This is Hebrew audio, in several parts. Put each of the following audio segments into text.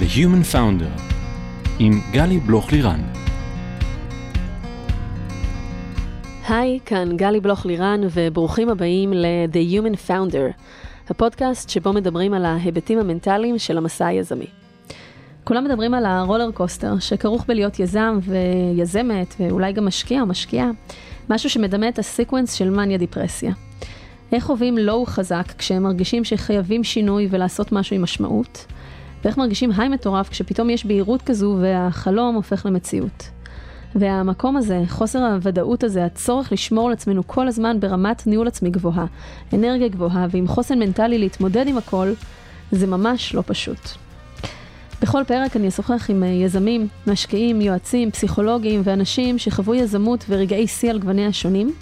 The Human Founder עם גלי בלוך לירן. היי, כאן גלי בלוך לירן וברוכים הבאים ל-The Human Founder, הפודקאסט שבו מדברים על ההיבטים המנטליים של המסע היזמי. כולם מדברים על הרולר קוסטר שכרוך בלהיות יזם ויזמת ואולי גם משקיע או משקיעה, משהו שמדמה את הסקוונס של מניה דיפרסיה. איך חווים לואו חזק כשהם מרגישים שחייבים שינוי ולעשות משהו עם משמעות, ואיך מרגישים היי מטורף כשפתאום יש בהירות כזו והחלום הופך למציאות. והמקום הזה, חוסר הוודאות הזה, הצורך לשמור על עצמנו כל הזמן ברמת ניהול עצמי גבוהה, אנרגיה גבוהה ועם חוסן מנטלי להתמודד עם הכל, זה ממש לא פשוט. בכל פרק אני אשוחח עם יזמים, משקיעים, יועצים, פסיכולוגים ואנשים שחוו יזמות ורגעי שיא על גווניה השונים,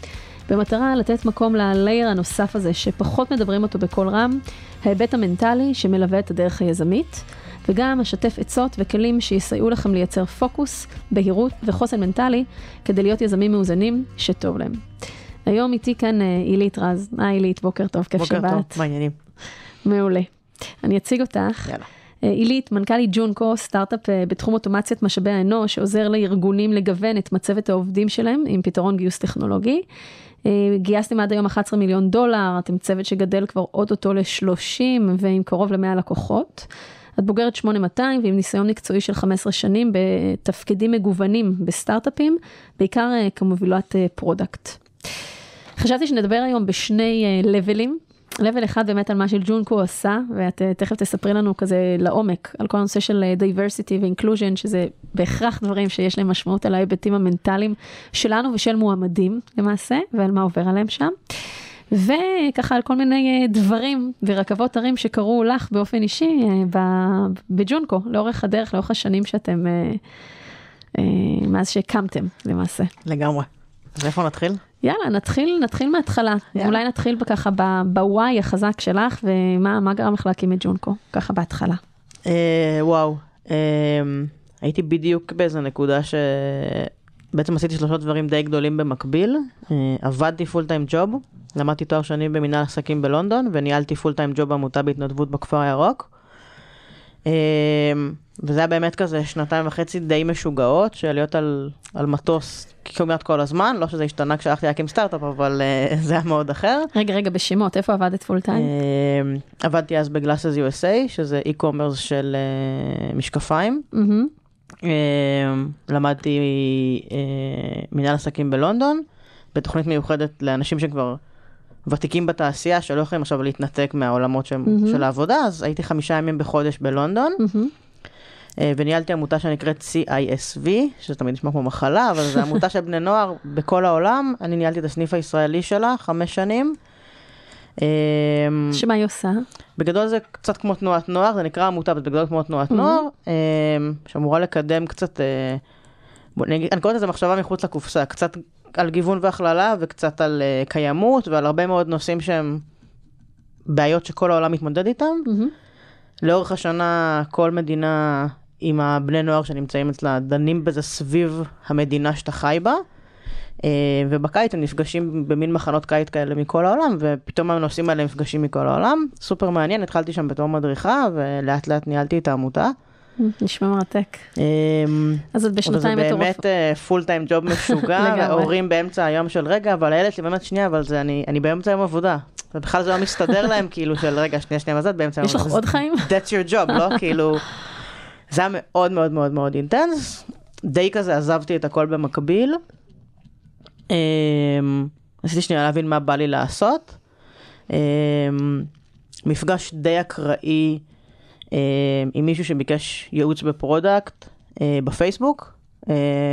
במטרה לתת מקום ללייר הנוסף הזה שפחות מדברים אותו בקול רם, ההיבט המנטלי שמלווה את הדרך היזמית, וגם אשתף עצות וכלים שיסייעו לכם לייצר פוקוס, בהירות וחוסן מנטלי כדי להיות יזמים מאוזנים שטוב להם. היום איתי כאן עילית רז. היי עילית, בוקר טוב, כיף שבאת. בוקר טוב, מעניינים. מעולה. אני אציג אותך. יאללה. עילית, מנכ"לית ג'ונקו, סטארט-אפ בתחום אוטומציות משאבי האנוש, שעוזר לארגונים לגוון את מצבת העובדים שלהם עם פתרון גיוס טכנולוגי. גייסתם עד היום 11 מיליון דולר, אתם צוות שגדל כבר אוטוטו ל-30 ועם קרוב ל-100 לקוחות. את בוגרת 8200 ועם ניסיון מקצועי של 15 שנים בתפקידים מגוונים בסטארט-אפים, בעיקר כמובילת product. חשבתי שנדבר היום בשני level ים. level אחד באמת על מה שג'ונקו עשה, ואת תכף תספרי לנו כזה לעומק על כל הנושא של diversity ו-inclusion, שזה בהכרח דברים שיש להם משמעות על ההיבטים המנטליים שלנו ושל מועמדים למעשה, ועל מה עובר עליהם שם. וככה על כל מיני דברים ורכבות הרים שקרו לך באופן אישי בג'ונקו, לאורך הדרך, לאורך השנים שאתם, מאז שהקמתם למעשה. לגמרי. אז איפה נתחיל? יאללה, נתחיל, נתחיל מההתחלה. יאללה. אולי נתחיל ככה בוואי החזק שלך, ומה גרם לך להקים את ג'ונקו, ככה בהתחלה. אה, וואו, אה, הייתי בדיוק באיזה נקודה שבעצם עשיתי שלושה דברים די גדולים במקביל. אה, עבדתי full-time job, למדתי תואר שני במנהל עסקים בלונדון, וניהלתי full-time job בעמותה בהתנדבות בכפר הירוק. אה, וזה היה באמת כזה שנתיים וחצי די משוגעות, של להיות על, על מטוס כמעט כל הזמן, לא שזה השתנה כשהלכתי להקים סטארט-אפ, אבל אה, זה היה מאוד אחר. רגע, רגע, בשמות, איפה עבדת full-time? אה, עבדתי אז ב-Glasses USA, שזה e-commerce של uh, משקפיים. Mm-hmm. Uh, למדתי uh, מנהל עסקים בלונדון, בתוכנית מיוחדת לאנשים שכבר ותיקים בתעשייה, שלא יכולים עכשיו להתנתק מהעולמות של, mm-hmm. של העבודה, אז הייתי חמישה ימים בחודש בלונדון. Mm-hmm. וניהלתי עמותה שנקראת CISV, שזה תמיד נשמע כמו מחלה, אבל זו עמותה של בני נוער בכל העולם. אני ניהלתי את הסניף הישראלי שלה חמש שנים. שמה היא עושה? בגדול זה קצת כמו תנועת נוער, זה נקרא עמותה, אבל בגדול כמו תנועת נוער, שאמורה לקדם קצת, אני קוראת לזה מחשבה מחוץ לקופסה, קצת על גיוון והכללה וקצת על קיימות ועל הרבה מאוד נושאים שהם בעיות שכל העולם מתמודד איתם. לאורך השנה כל מדינה עם הבני נוער שנמצאים אצלה דנים בזה סביב המדינה שאתה חי בה. ובקיץ הם נפגשים במין מחנות קיץ כאלה מכל העולם, ופתאום הנושאים האלה נפגשים מכל העולם. סופר מעניין, התחלתי שם בתור מדריכה, ולאט לאט ניהלתי את העמותה. נשמע מרתק. אז את בשנתיים מטורף. זה באמת פול טיים ג'וב משוגע, והורים באמצע היום של רגע, אבל הילד שלי באמת שנייה, אבל אני, באמצע יום עבודה. ובכלל זה לא מסתדר להם, כאילו, של רגע, שנייה, שנייה, מה זה באמצע יום יש לך עוד חיים? That's your job, לא? כאילו, זה היה מאוד מאוד מאוד מאוד אינטנס. די כזה עזבתי את הכל במקביל. ניסיתי שנייה להבין מה בא לי לעשות. מפגש די אקראי עם מישהו שביקש ייעוץ ב-product בפייסבוק.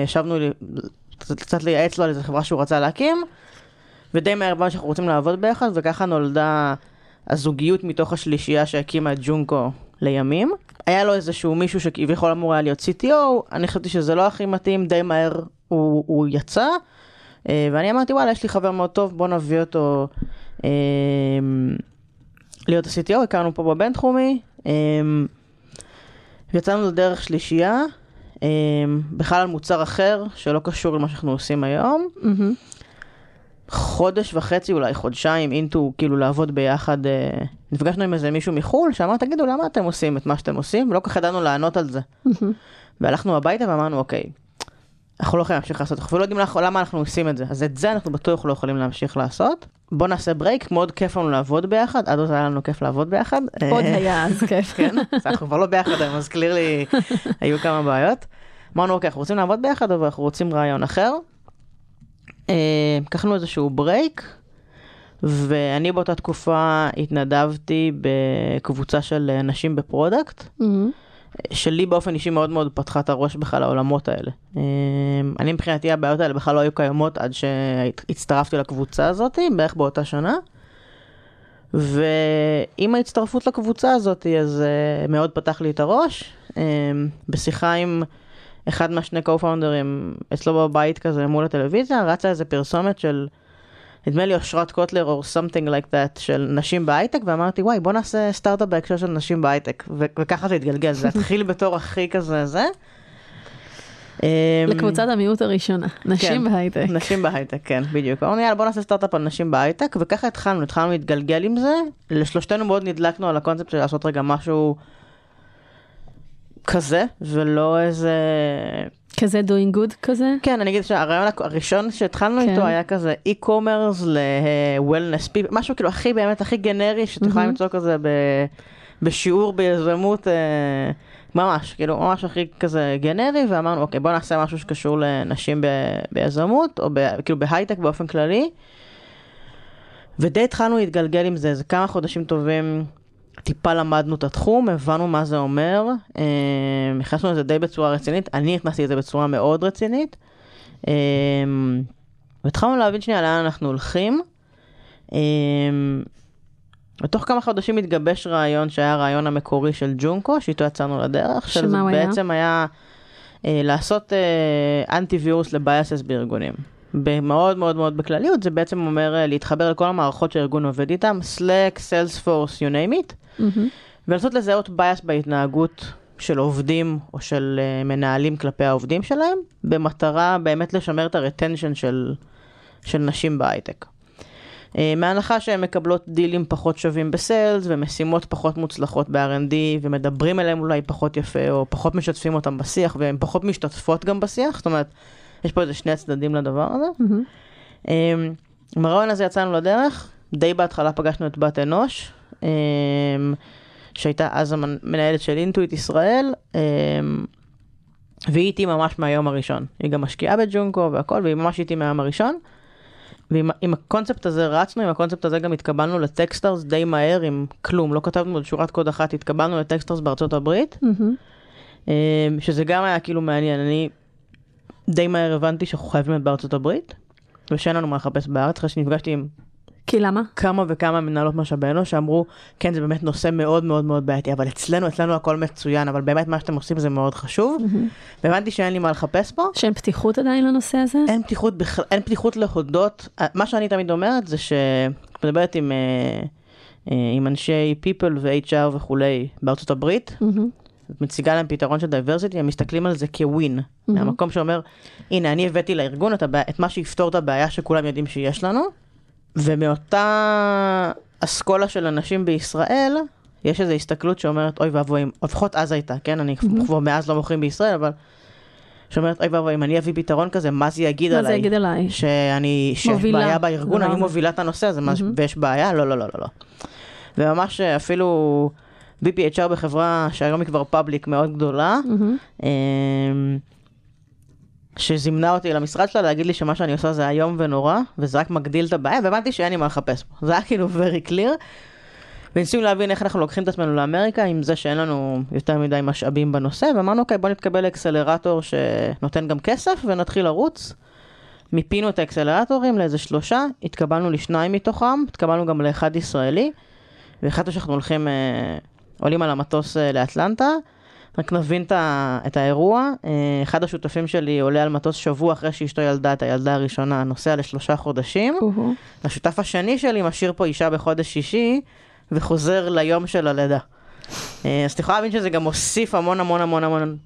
ישבנו קצת לייעץ לו על איזה חברה שהוא רצה להקים. ודי מהר הבנו שאנחנו רוצים לעבוד ביחד, וככה נולדה הזוגיות מתוך השלישייה שהקימה את ג'ונקו לימים. היה לו איזשהו מישהו שכביכול אמור היה להיות CTO, אני חשבתי שזה לא הכי מתאים, די מהר הוא, הוא יצא, ואני אמרתי וואלה, יש לי חבר מאוד טוב, בוא נביא אותו אה, להיות ה-CTO, הכרנו פה בבינתחומי, אה, ויצאנו לדרך שלישייה, אה, בכלל על מוצר אחר, שלא קשור למה שאנחנו עושים היום. חודש וחצי, אולי חודשיים, אינטו, כאילו לעבוד ביחד. אה, נפגשנו עם איזה מישהו מחו"ל, שאמר, תגידו, למה אתם עושים את מה שאתם עושים? ולא כל כך ידענו לענות על זה. והלכנו הביתה ואמרנו, אוקיי, אנחנו לא יכולים להמשיך לעשות, אנחנו לא יודעים למה אנחנו עושים את זה. אז את זה אנחנו בטוח לא יכולים להמשיך לעשות. בוא נעשה ברייק, מאוד כיף לנו לעבוד ביחד, עד אז היה לנו כיף לעבוד ביחד. עוד היה אז כיף. כן, אנחנו כבר לא ביחד, אז קליר לי, היו כמה בעיות. אמרנו, אוקיי, אנחנו רוצים לעבוד ביחד, אבל אנחנו רוצים רעיון אחר. אה, לקחנו איזשהו break, ואני באותה תקופה התנדבתי בקבוצה של נשים ב-product, שלי באופן אישי מאוד מאוד פתחה את הראש בכלל לעולמות האלה. אה, אני מבחינתי הבעיות האלה בכלל לא היו קיימות עד שהצטרפתי לקבוצה הזאת, בערך באותה שנה. ועם ההצטרפות לקבוצה הזאת, אז אה, מאוד פתח לי את הראש. אמ, בשיחה עם אחד מהשני co-founders אצלו בבית כזה מול הטלוויזיה, רצה איזה פרסומת של, נדמה לי אושרת קוטלר או something like that, של נשים בהייטק, ואמרתי, וואי, בוא נעשה סטארט-אפ בהקשר של נשים בהייטק, ו- וככה זה התגלגל, זה התחיל בתור הכי כזה זה. אמ, לקבוצת המיעוט הראשונה, נשים כן, בהייטק. נשים בהייטק, כן, בדיוק. אמרנו, יאללה, בוא נעשה סטארט-אפ על נשים בהייטק, וככה התחלנו, התחלנו להתגלגל עם זה. לשלושתנו מאוד נדלקנו על הקונספט של לעשות רגע משהו כזה, ולא איזה... כזה doing good כזה? כן, אני אגיד שהרעיון הראשון שהתחלנו כן. איתו היה כזה e-commerce ל-wellness people, משהו כאילו הכי באמת הכי גנרי, שאת יכולה מהמם. למצוא כזה ב- בשיעור ביזמות, אה, ממש, כאילו ממש הכי כזה גנרי, ואמרנו, אוקיי, בוא נעשה משהו שקשור לנשים ב- ביזמות, או ב- כאילו בהייטק באופן כללי. ודי התחלנו להתגלגל עם זה, איזה כמה חודשים טובים, טיפה למדנו את התחום, הבנו מה זה אומר, אה, נכנסנו לזה די בצורה רצינית, אני נכנסתי לזה בצורה מאוד רצינית, אה, והתחלנו להבין שנייה לאן אנחנו הולכים. אה, בתוך כמה חודשים התגבש רעיון שהיה הרעיון המקורי של ג'ונקו, שאיתו יצאנו לדרך, היה? בעצם היה אה, לעשות אה, אנטי וירוס לבייסס בארגונים. במאוד מאוד מאוד בכלליות, זה בעצם אומר אה, להתחבר לכל המערכות שהארגון עובד איתם, Slack, Salesforce, you name it, מהמם. ולנסות לזהות bias בהתנהגות של עובדים או של אה, מנהלים כלפי העובדים שלהם, במטרה באמת לשמר את ה-retention של, של נשים בהייטק. אה, מהנחה שהן מקבלות דילים פחות שווים ב-sales ומשימות פחות מוצלחות ב-R&D ומדברים אליהם אולי פחות יפה או פחות משתפים אותם בשיח והן פחות משתתפות גם בשיח, זאת אומרת, יש פה איזה שני צדדים לדבר הזה. אמ, עם הרעיון הזה יצאנו לדרך, די בהתחלה פגשנו את בת אנוש, um, שהייתה אז המנהלת של אינטואיט ישראל, um, והיא איתי ממש מהיום הראשון. היא גם משקיעה בג'ונקו והכל, והיא ממש איתי מהיום הראשון. ועם עם הקונספט הזה רצנו, עם הקונספט הזה גם התקבלנו לטקסטרס די מהר עם כלום, לא כתבנו עוד שורת קוד אחת, התקבלנו לטקסטרס בארצות הברית, um, שזה גם היה כאילו מעניין, אני די מהר הבנתי שאנחנו חייבים להיות בארצות הברית, ושאין לנו מה לחפש בארץ, אחרי שנפגשתי עם כי למה? כמה וכמה מנהלות משאבי אנוש שאמרו, כן, זה באמת נושא מאוד מאוד מאוד בעייתי, אבל אצלנו, אצלנו הכל מצוין, אבל באמת מה שאתם עושים זה מאוד חשוב. והבנתי שאין לי מה לחפש פה. שאין פתיחות עדיין לנושא הזה? אין פתיחות בכלל, אין פתיחות להודות. מה שאני תמיד אומרת זה שאת מדברת עם, אה, אה, עם אנשי people ו-HR וכולי בארצות הברית, מהמם. את מציגה להם פתרון של diversity, הם מסתכלים על זה כ-win. מהמקום שאומר, הנה, אני הבאתי לארגון את, הבע... את מה שיפתור את הבעיה שכולם יודעים שיש לנו, ומאותה אסכולה של אנשים בישראל, יש איזו הסתכלות שאומרת, אוי ואבוי, לפחות אז הייתה, כן? אני כבר מאז לא מוכרים בישראל, אבל... שאומרת, אוי ואבוי, אם אני אביא פתרון כזה, מה זה יגיד מה עליי? זה יגיד עליי? שאני, שיש מובילה. בעיה בארגון, אני הזה. מובילה את הנושא הזה, מה- ויש בעיה? לא, לא, לא, לא, לא. וממש אה, אפילו VPHR בחברה שהיום היא כבר פאבליק מאוד גדולה, מהמם. אמ, שזימנה אותי למשרד שלה להגיד לי שמה שאני עושה זה איום ונורא, וזה רק מגדיל את הבעיה, והבנתי שאין לי מה לחפש פה. זה היה כאילו very clear. וניסינו להבין איך אנחנו לוקחים את עצמנו לאמריקה עם זה שאין לנו יותר מדי משאבים בנושא, ואמרנו אוקיי בוא נתקבל לאקסלרטור שנותן גם כסף ונתחיל לרוץ. מיפינו את האקסלרטורים לאיזה שלושה, התקבלנו לשניים מתוכם, התקבלנו גם לאחד ישראלי, והחלטנו שאנחנו הולכים, אה, עולים על המטוס אה, לאטלנטה. רק נבין את, האירוע, אה, אחד השותפים שלי עולה על מטוס שבוע אחרי שאשתו ילדה את הילדה הראשונה, נוסע לשלושה חודשים. השותף השני שלי משאיר פה אישה בחודש שישי, וחוזר ליום של הלידה. אה, אז את יכולה להבין שזה גם מוסיף המון המון המון המון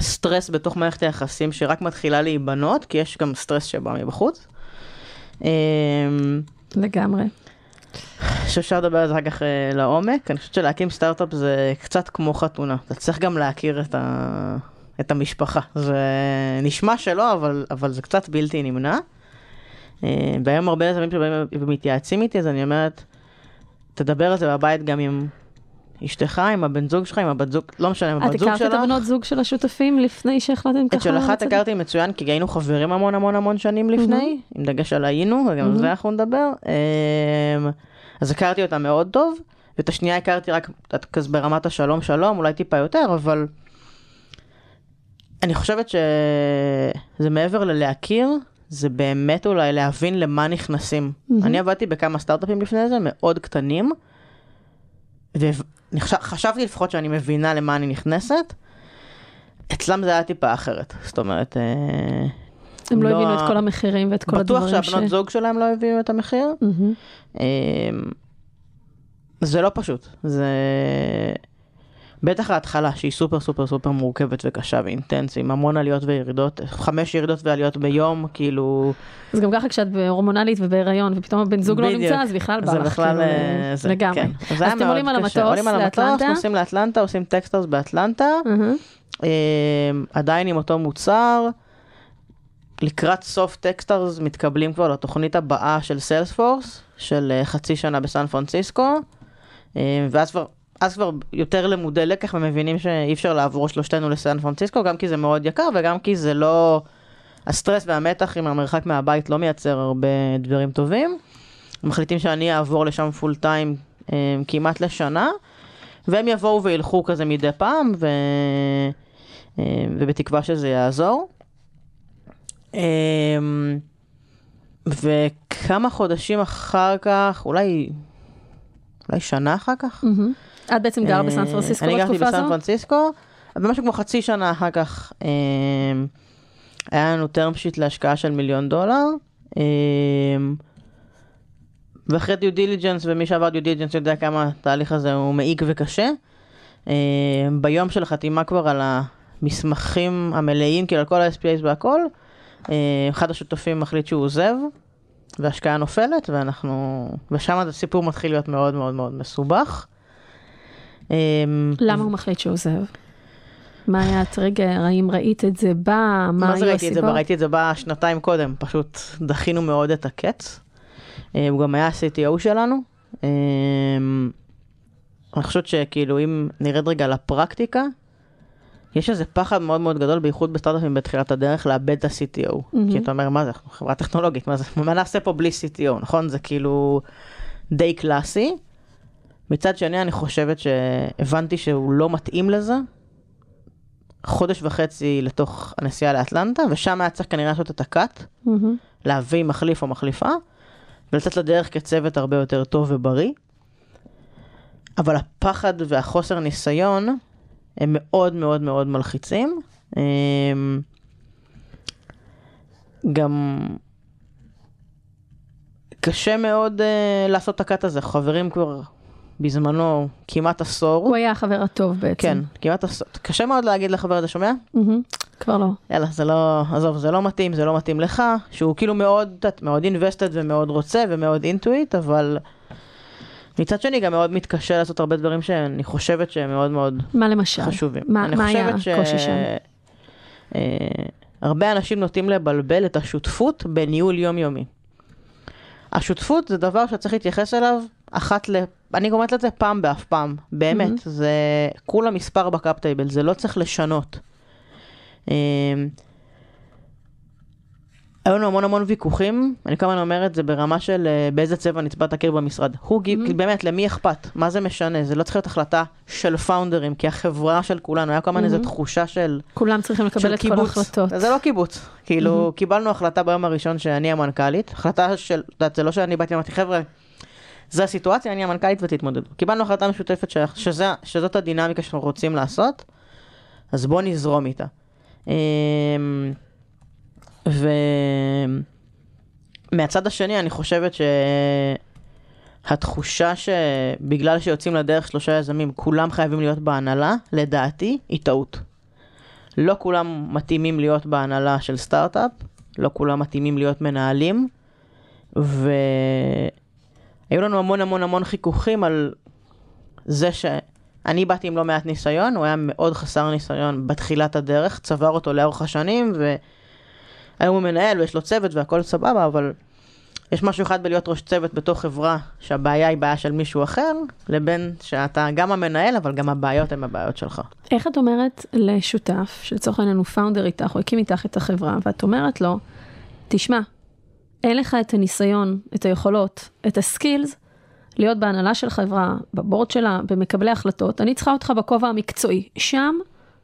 סטרס בתוך מערכת היחסים שרק מתחילה להיבנות, כי יש גם סטרס שבא מבחוץ. לגמרי. שאפשר לדבר על זה אחר כך אה, לעומק. אני חושבת שלהקים סטארט-אפ זה קצת כמו חתונה. אתה צריך גם להכיר את, ה... את המשפחה. זה נשמע שלא, אבל, אבל זה קצת בלתי נמנע. אה, והיום הרבה יזמים שבאים ומתייעצים איתי, אז אני אומרת, תדבר על זה בבית גם עם אשתך, עם הבן זוג שלך, עם הבת זוג, לא משנה, עם את הבת זוג הכרת את שלך. הבנות זוג של השותפים לפני שהחלטתם ככה? את של אחת? הכרתי מצוין, כי היינו חברים המון המון המון שנים לפני, עם דגש על היינו, וגם על זה אנחנו נדבר. אמ, אז הכרתי אותה מאוד טוב, ואת השנייה הכרתי רק את כזה ברמת השלום שלום, אולי טיפה יותר, אבל אני חושבת שזה מעבר ללהכיר, זה באמת אולי להבין למה נכנסים. אני עבדתי בכמה סטארט-אפים לפני זה, מאוד קטנים, וחשבתי לפחות שאני מבינה למה אני נכנסת. אצלם זה היה טיפה אחרת, זאת אומרת... אה, הם לא לא הבינו את כל המחירים ואת כל הדברים בטוח שהבנות זוג שלהם לא הבינו את המחיר. אמ, זה לא פשוט, זה... בטח ההתחלה שהיא סופר סופר סופר מורכבת וקשה ואינטנסיבית, עם המון עליות וירידות, חמש ירידות ועליות ביום, כאילו... אז גם ככה כשאת בהורמונלית ובהיריון ופתאום הבן זוג לא בדיוק. נמצא, אז בכלל בא לך בכלל... כאילו, אה, זה, לגמרי. כן. אז היה אתם עולים על. המטוס לאטלנטה? נוסעים לאטלנטה, עושים Techstars באטלנטה. אמ, עדיין עם אותו מוצר. לקראת סוף Techstars מתקבלים כבר לתוכנית הבאה של סיילספורס, של אה, חצי שנה בסן פרנסיסקו, ואז כבר, אז כבר יותר למודי לקח ומבינים שאי אפשר לעבור שלושתנו לסן פרנסיסקו, גם כי זה מאוד יקר וגם כי זה לא... הסטרס והמתח עם המרחק מהבית לא מייצר הרבה דברים טובים. מחליטים שאני אעבור לשם full time אמ, כמעט לשנה, והם יבואו וילכו כזה מדי פעם, ו... אמ, ובתקווה שזה יעזור. אמ, וכמה חודשים אחר כך, אולי, אולי שנה אחר כך, מהמם. את בעצם גרה אה, בסן פרנסיסקו אני גרתי בתקופה בסן הזו? פרנסיסקו, ומשהו כמו חצי שנה אחר כך אמ, היה לנו term sheet להשקעה של מיליון דולר. אמ, ואחרי due diligence, ומי שעבר due diligence יודע כמה התהליך הזה הוא מעיק וקשה. ביום של החתימה כבר על המסמכים המלאים, כאילו על כל ה-SPAs והכל, אחד השותפים מחליט שהוא עוזב, וההשקעה נופלת, ואנחנו... ושם הסיפור מתחיל להיות מאוד מאוד מאוד מסובך. אמ, למה הוא מחליט שהוא עוזב? מה היה הטריגר? האם ראית את זה בא? מה מה זה ראיתי את זה? הסיבות? ראיתי את זה בא שנתיים קודם, פשוט דחינו מאוד את הקץ. אה, הוא גם היה ה-CTO שלנו. אה, אני חושבת שכאילו אם נרד רגע לפרקטיקה, יש איזה פחד מאוד מאוד גדול, בייחוד בסטארט-אפים בתחילת הדרך, לאבד את ה-CTO. מהמם. כי אתה אומר, מה זה, אנחנו חברה טכנולוגית, מה זה, מה נעשה פה בלי CTO, נכון? זה כאילו די קלאסי. מצד שני, אני חושבת שהבנתי שהוא לא מתאים לזה. חודש וחצי לתוך הנסיעה לאטלנטה, ושם היה צריך כנראה לעשות את הקאט, מהמם. להביא מחליף או מחליפה, ולצאת לדרך כצוות הרבה יותר טוב ובריא. אבל הפחד והחוסר ניסיון הם מאוד מאוד מאוד מלחיצים. אמ, גם קשה מאוד uh, לעשות את הקאט הזה. חברים כבר בזמנו כמעט עשור. הוא היה החבר הטוב בעצם. כן, כמעט עשור. קשה מאוד להגיד לחבר הזה, שומע? כבר לא. יאללה, זה לא, עזוב, זה לא מתאים, זה לא מתאים לך, שהוא כאילו מאוד, מאוד invested ומאוד רוצה ומאוד intuit, אבל מצד שני גם מאוד מתקשה לעשות הרבה דברים שאני חושבת שהם מאוד מאוד מה למשל? חשובים. מה, מה היה הקושי שם? אה, הרבה אנשים נוטים לבלבל את השותפות בניהול יומיומי. השותפות זה דבר שצריך להתייחס אליו אחת ל... אני אומרת לזה פעם באף פעם, באמת, מהמם. זה כולה מספר בקאפ טייבל, זה לא צריך לשנות. אה, היו לנו המון המון ויכוחים, אני כל הזמן אומר את זה ברמה של אה, באיזה צבע נצבע את הקיר במשרד. הוא גיב, Mhm. באמת, למי אכפת? מה זה משנה? זה לא צריך להיות החלטה של פאונדרים, כי החברה של כולנו, היה כל הזמן איזו. תחושה של, כולם צריכים לקבל את כל קיבוץ. ההחלטות. זה לא קיבוץ. כאילו, קיבלנו החלטה ביום הראשון שאני המנכ"לית, החלטה של, את יודעת, זה לא שאני באתי ואמרתי, חבר'ה, זה הסיטואציה, אני המנכ"לית ותתמודדו. קיבלנו החלטה משותפת ש- שזה, שזאת הדינמיקה שאנחנו רוצים לעשות, אז בואו נזרום איתה. אמ, ומהצד השני, אני חושבת שהתחושה שבגלל שיוצאים לדרך שלושה יזמים, כולם חייבים להיות בהנהלה, לדעתי, היא טעות. לא כולם מתאימים להיות בהנהלה של סטארט-אפ, לא כולם מתאימים להיות מנהלים. והיו לנו המון המון המון חיכוכים על זה שאני באתי עם לא מעט ניסיון, הוא היה מאוד חסר ניסיון בתחילת הדרך, צבר אותו לאורך השנים, והיום הוא מנהל ויש לו צוות והכל סבבה, אבל יש משהו אחד בלהיות ראש צוות בתוך חברה שהבעיה היא בעיה של מישהו אחר, לבין שאתה גם המנהל, אבל גם הבעיות הן הבעיות שלך. איך את אומרת לשותף, שלצורך העניין הוא פאונדר איתך, או הקים איתך את החברה, ואת אומרת לו, תשמע, אין לך את הניסיון, את היכולות, את הסקילס, להיות בהנהלה של חברה, בבורד שלה, במקבלי החלטות, אני צריכה אותך בכובע המקצועי. שם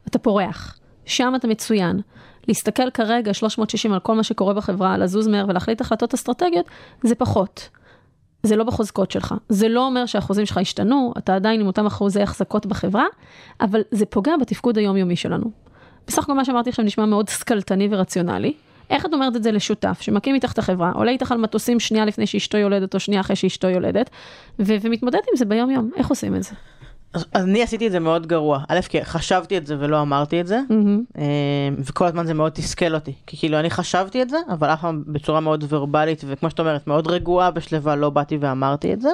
אתה פורח, שם אתה מצוין. להסתכל כרגע 360 על כל מה שקורה בחברה, לזוז מהר ולהחליט החלטות אסטרטגיות, זה פחות. זה לא בחוזקות שלך. זה לא אומר שהאחוזים שלך השתנו, אתה עדיין עם אותם אחוזי החזקות בחברה, אבל זה פוגע בתפקוד היומיומי שלנו. בסך הכל מה שאמרתי עכשיו נשמע מאוד סקלטני ורציונלי. איך את אומרת את זה לשותף שמקים איתך את החברה, עולה איתך על מטוסים שנייה לפני שאשתו יולדת או שנייה אחרי שאשתו יולדת, ו- ומתמודד עם זה ביום-יום, איך עושים את זה? אז, אז אני עשיתי את זה מאוד גרוע. א', כי חשבתי את זה ולא אמרתי את זה, Mm-hmm. וכל הזמן זה מאוד תסכל אותי. כי כאילו אני חשבתי את זה, אבל אף פעם בצורה מאוד ורבלית, וכמו שאת אומרת, מאוד רגועה ושלווה, לא באתי ואמרתי את זה.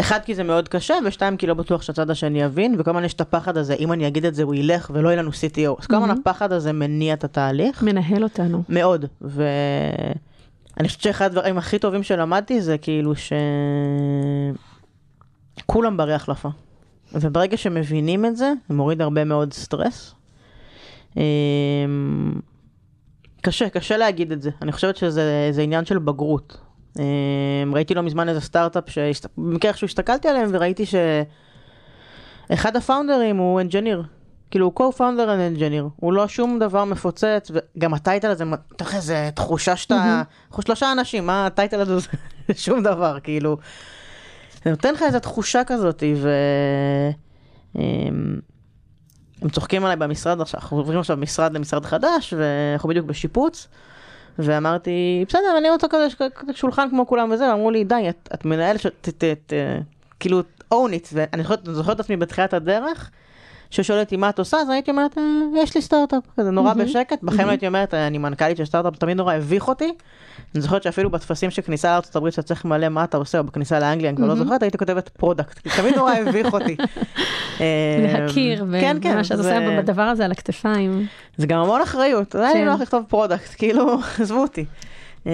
אחד, כי זה מאוד קשה, ושתיים, כי לא בטוח שהצד השני יבין, וכל הזמן יש את הפחד הזה, אם אני אגיד את זה הוא ילך ולא יהיה לנו CTO. אז כל הזמן מהמם. הפחד הזה מניע את התהליך. מנהל אותנו. מאוד, ואני חושבת שאחד הדברים הכי טובים שלמדתי זה כאילו ש... כולם ברי החלפה. וברגע שמבינים את זה, זה מוריד הרבה מאוד סטרס. אמ, קשה, קשה להגיד את זה. אני חושבת שזה זה עניין של בגרות. אמ, ראיתי לא מזמן איזה סטארט-אפ, במקרה איכשהו הסתכלתי עליהם וראיתי שאחד הפאונדרים הוא אנג'יניר. כאילו הוא co-founder and engineer, הוא לא שום דבר מפוצץ, וגם הטייטל הזה, אתה יודע, איזה תחושה שאתה, אנחנו שלושה אנשים, מה הטייטל הזה זה שום דבר, כאילו, זה נותן לך איזו תחושה כזאת, ו... אמ, הם צוחקים עליי במשרד עכשיו, אנחנו עוברים עכשיו משרד למשרד חדש, ואנחנו בדיוק בשיפוץ, ואמרתי, בסדר, אני רוצה כזה שולחן כמו כולם וזה, ואמרו לי, די, את, את מנהלת, כאילו, own it, ואני זוכרת את עצמי בתחילת הדרך, ששואל אותי מה את עושה, אז הייתי אומרת, "אה, יש לי סטארט-אפ, כזה נורא מהמם. בשקט, בחיים לא הייתי אומרת, אני מנכ"לית של סטארט-אפ, תמיד נורא הביך אותי. אני זוכרת שאפילו בטפסים של כניסה לארצות הברית, שאתה צריך למלא מה אתה עושה, או בכניסה לאנגליה, אני כבר לא. זוכרת, הייתי כותבת product, תמיד נורא הביך אותי. אה, להכיר, כן, כן, ומה שאת זה- עושה בדבר הזה על הכתפיים. זה גם המון אחריות, אני כן. לא הולך לכתוב product, כאילו, עזבו אותי. אה,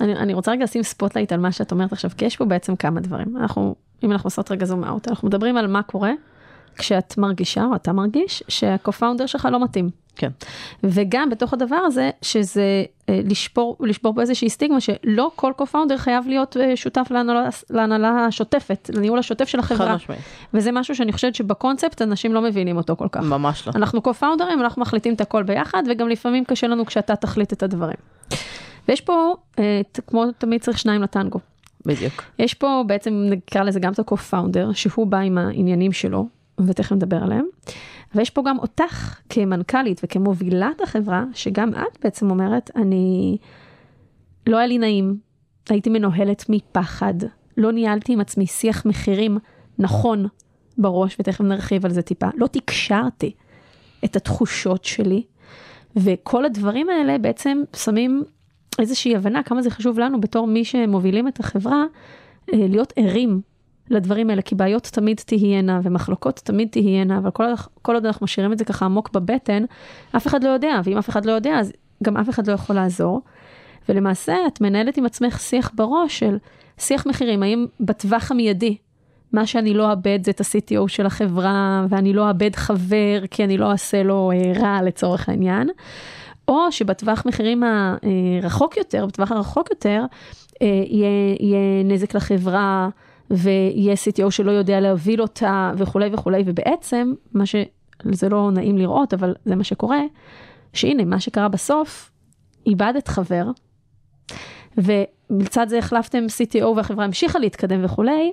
אני, אני רוצה רגע לשים spotlight על מה שאת אומרת עכשיו, כי יש פה בעצם כמה דברים. אנחנו, אם אנחנו עושות רגע zoom out, אנחנו מדברים על מה קורה כשאת מרגישה, או אתה מרגיש, שה- co-founder שלך לא מתאים. כן. וגם בתוך הדבר הזה, שזה אה, לשבור, לשבור באיזושהי סטיגמה, שלא כל co-founder חייב להיות אה, שותף להנהלה, להנהלה השוטפת, לניהול השוטף של חד החברה. משמעית, וזה משהו שאני חושבת שבקונספט אנשים לא מבינים אותו כל כך. ממש לא. אנחנו קו-פאונדרים, אנחנו מחליטים את הכל ביחד, וגם לפעמים קשה לנו כשאתה תחליט את הדברים. ויש פה, אה, כמו תמיד צריך שניים לטנגו. בדיוק. יש פה בעצם, נקרא לזה גם את ה-co-founder, שהוא בא עם העניינים שלו, ותכף נדבר עליהם. ויש פה גם אותך כמנכ"לית וכמובילת החברה, שגם את בעצם אומרת, אני, לא היה לי נעים, הייתי מנוהלת מפחד, לא ניהלתי עם עצמי שיח מחירים נכון בראש, ותכף נרחיב על זה טיפה, לא תקשרתי את התחושות שלי, וכל הדברים האלה בעצם שמים איזושהי הבנה כמה זה חשוב לנו בתור מי שמובילים את החברה, אה, להיות ערים לדברים האלה, כי בעיות תמיד תהיינה ומחלוקות תמיד תהיינה, אבל כל, כל עוד אנחנו משאירים את זה ככה עמוק בבטן, אף אחד לא יודע, ואם אף אחד לא יודע, אז גם אף אחד לא יכול לעזור. ולמעשה את מנהלת עם עצמך שיח בראש של שיח מחירים, האם בטווח המיידי, מה שאני לא אאבד זה את ה-CTO של החברה, ואני לא אאבד חבר כי אני לא אעשה לו אה, רע לצורך העניין, או שבטווח מחירים הרחוק יותר, בטווח הרחוק יותר, אה, יהיה, יהיה נזק לחברה, ויהיה CTO שלא יודע להוביל אותה וכולי וכולי, ובעצם, מה ש... זה לא נעים לראות, אבל זה מה שקורה, שהנה, מה שקרה בסוף, איבדת חבר, ולצד זה החלפתם CTO והחברה המשיכה להתקדם וכולי,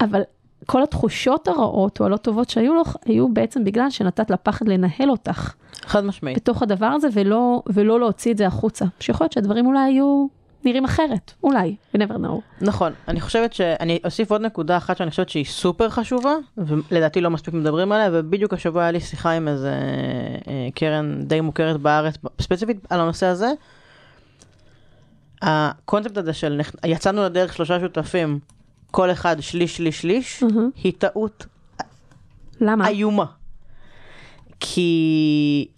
אבל כל התחושות הרעות או הלא טובות שהיו לך, היו בעצם בגלל שנתת לפחד לנהל אותך חד משמעית. בתוך הדבר הזה, ולא, ולא להוציא את זה החוצה. שיכול להיות שהדברים אולי היו נראים אחרת, אולי, you never know. נכון, אני חושבת שאני אוסיף עוד נקודה אחת שאני חושבת שהיא סופר חשובה, ולדעתי לא מספיק מדברים עליה, ובדיוק השבוע היה לי שיחה עם איזה אה, קרן די מוכרת בארץ, ספציפית על הנושא הזה. הקונספט הזה של יצאנו לדרך שלושה שותפים, כל אחד שליש, שליש, שליש, מהמם. היא טעות למה? איומה. כי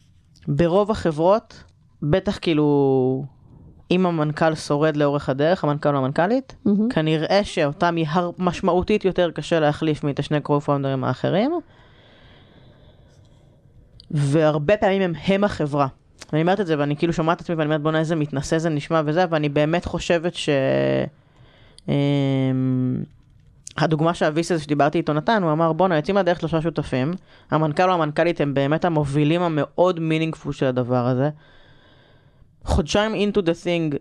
ברוב החברות, בטח כאילו, אם המנכ"ל שורד לאורך הדרך, המנכ"ל או המנכ"לית, מהמם. כנראה שאותם יהיה הר- משמעותית יותר קשה להחליף מאת השני קרו-פאונדרים האחרים. והרבה פעמים הם הם החברה. אני אומרת את זה ואני כאילו שומעת את עצמי ואני אומרת בוא'נה איזה מתנשא זה נשמע וזה, ואני באמת חושבת ש... אמ, הדוגמה שה- VC הזה שדיברתי איתו נתן, הוא אמר בואנה יוצאים לדרך שלושה שותפים, המנכ"ל או המנכ"לית הם באמת המובילים המאוד meaningful של הדבר הזה. חודשיים into the thing,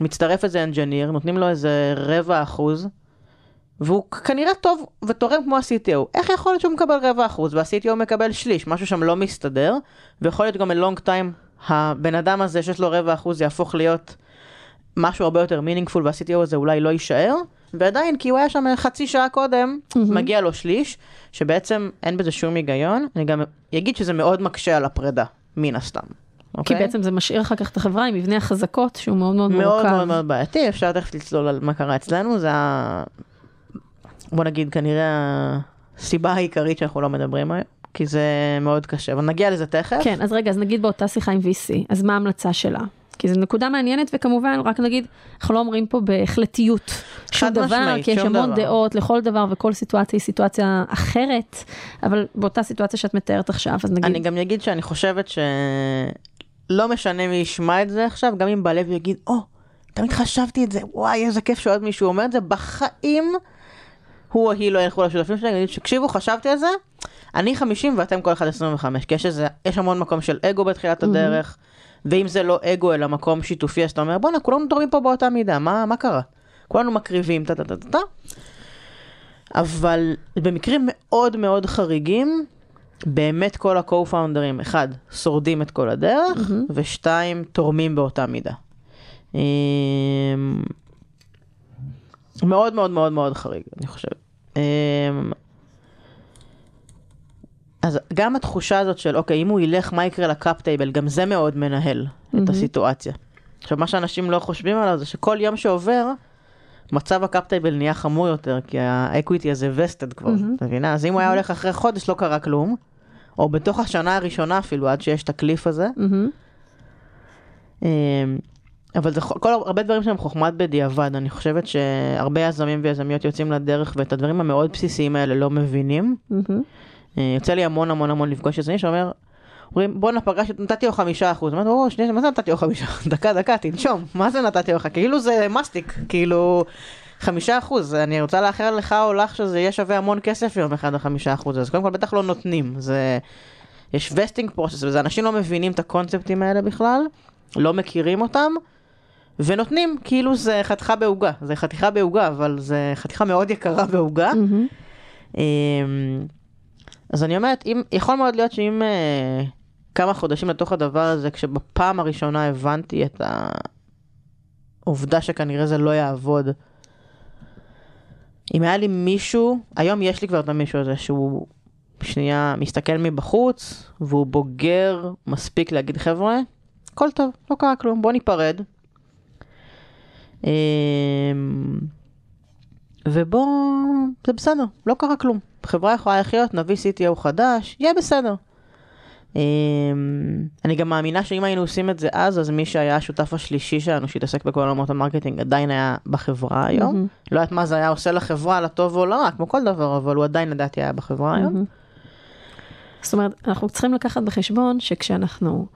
מצטרף איזה engineer, נותנים לו איזה רבע אחוז, והוא כנראה טוב ותורם כמו ה-CTO. איך יכול להיות שהוא מקבל רבע אחוז וה-CTO מקבל שליש? משהו שם לא מסתדר, ויכול להיות גם ב-long time, הבן אדם הזה שיש לו רבע אחוז יהפוך להיות משהו הרבה יותר meaningful וה-CTO הזה אולי לא יישאר, ועדיין כי הוא היה שם חצי שעה קודם, מהמם. מגיע לו שליש, שבעצם אין בזה שום היגיון. אני גם אגיד שזה מאוד מקשה על הפרידה, מן הסתם. כי אוקיי? בעצם זה משאיר אחר כך את החברה עם מבנה החזקות שהוא מאוד מאוד מאוד מורכב. מאוד מאוד בעייתי, אפשר תכף לצלול על מה קרה אצלנו, זה ה... בוא נגיד כנראה הסיבה העיקרית שאנחנו לא מדברים היום, כי זה מאוד קשה, אבל נגיע לזה תכף. כן, אז רגע, אז נגיד באותה שיחה עם VC, אז מה ההמלצה שלה? כי זו נקודה מעניינת, וכמובן, רק נגיד, אנחנו לא אומרים פה בהחלטיות שום דבר, משמעית, כי יש המון דבר. דעות לכל דבר, וכל סיטואציה היא סיטואציה אחרת, אבל באותה סיטואציה שאת מתארת עכשיו, אז נגיד, אני גם אגיד שאני חושבת שלא משנה מי ישמע את זה עכשיו, גם אם בלב יגיד, או, תמיד חשבתי את זה, וואי, איזה כיף שעוד מישהו אומר את זה, בחיים הוא או היא לא ילכו לשותפים שלהם, יגידו, תקשיבו, חשבתי על זה, אני 50 ואתם כל אחד 25, כי יש איזה, יש המון מקום של אגו בתחילת הדרך, ואם זה לא אגו אלא מקום שיתופי, אז אתה אומר, בואנה, כולנו תורמים פה באותה מידה, מה, מה קרה? כולנו מקריבים, טה טה טה טה. אבל במקרים מאוד מאוד חריגים, באמת כל ה-co-founders, אחד, שורדים את כל הדרך, מהמם. ושתיים, תורמים באותה מידה. אמ, מאוד מאוד מאוד מאוד חריג, אני חושב. אמ, אז גם התחושה הזאת של, אוקיי, אם הוא ילך, מה יקרה ל- cap table, גם זה מאוד מנהל מהמם. את הסיטואציה. עכשיו, מה שאנשים לא חושבים עליו זה שכל יום שעובר, מצב ה- cap table נהיה חמור יותר, כי ה- equity הזה vested כבר, מהמם. אתה מבינה? אז אם הוא היה הולך אחרי חודש, לא קרה כלום, או בתוך השנה הראשונה אפילו, עד שיש את ה- cliff הזה. אמ, אבל זה כל, הרבה דברים שהם חוכמת בדיעבד, אני חושבת שהרבה יזמים ויזמיות יוצאים לדרך ואת הדברים המאוד בסיסיים האלה לא מבינים. אה, יוצא לי המון המון המון לפגוש יזמים שאומר, אומרים בואנה פגש, נתתי לו חמישה אחוז, אמרתי לו, שנייה, מה זה נתתי לו חמישה אחוז? דקה דקה תנשום, מה זה נתתי לך? כאילו זה מסטיק, כאילו חמישה אחוז, אני רוצה לאחר לך או לך שזה יהיה שווה המון כסף יום אחד החמישה אחוז, אז קודם כל בטח לא נותנים, זה, יש vesting process, וזה אנשים לא מבינים את הקונספטים האלה בכלל, לא מכירים אותם. ונותנים כאילו זה חתיכה בעוגה, זה חתיכה בעוגה, אבל זה חתיכה מאוד יקרה בעוגה. מהמם. אמ, אז אני אומרת, אם, יכול מאוד להיות שאם אה, כמה חודשים לתוך הדבר הזה, כשבפעם הראשונה הבנתי את העובדה שכנראה זה לא יעבוד, אם היה לי מישהו, היום יש לי כבר את המישהו הזה שהוא שנייה מסתכל מבחוץ, והוא בוגר מספיק להגיד חבר'ה, הכל טוב, לא קרה כלום, בוא ניפרד. אמ, ובוא, זה בסדר, לא קרה כלום. חברה יכולה לחיות, נביא CTO חדש, יהיה בסדר. אמ, אני גם מאמינה שאם היינו עושים את זה אז, אז מי שהיה השותף השלישי שלנו שהתעסק בכל עולמות ה- marketing עדיין היה בחברה היום. לא יודעת מה זה היה עושה לחברה, לטוב או לא, כמו כל דבר, אבל הוא עדיין לדעתי היה בחברה היום. זאת אומרת, אנחנו צריכים לקחת בחשבון שכשאנחנו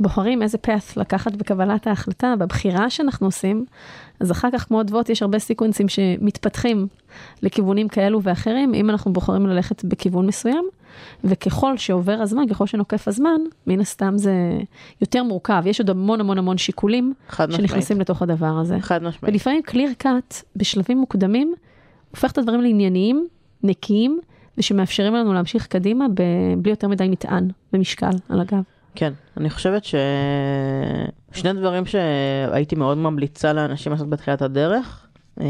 בוחרים איזה path לקחת בקבלת ההחלטה, בבחירה שאנחנו עושים, אז אחר כך כמו אדוות יש הרבה סיקוונסים שמתפתחים לכיוונים כאלו ואחרים, אם אנחנו בוחרים ללכת בכיוון מסוים, וככל שעובר הזמן, ככל שנוקף הזמן, מן הסתם זה יותר מורכב, יש עוד המון המון המון שיקולים חד משמעית. שנכנסים לתוך הדבר הזה. חד משמעית. ולפעמים קליר קאט בשלבים מוקדמים הופך את הדברים לענייניים, נקיים, ושמאפשרים לנו להמשיך קדימה ב- בלי יותר מדי מטען ומשקל על הגב. כן, אני חושבת ששני דברים שהייתי מאוד ממליצה לאנשים לעשות בתחילת הדרך, אמ,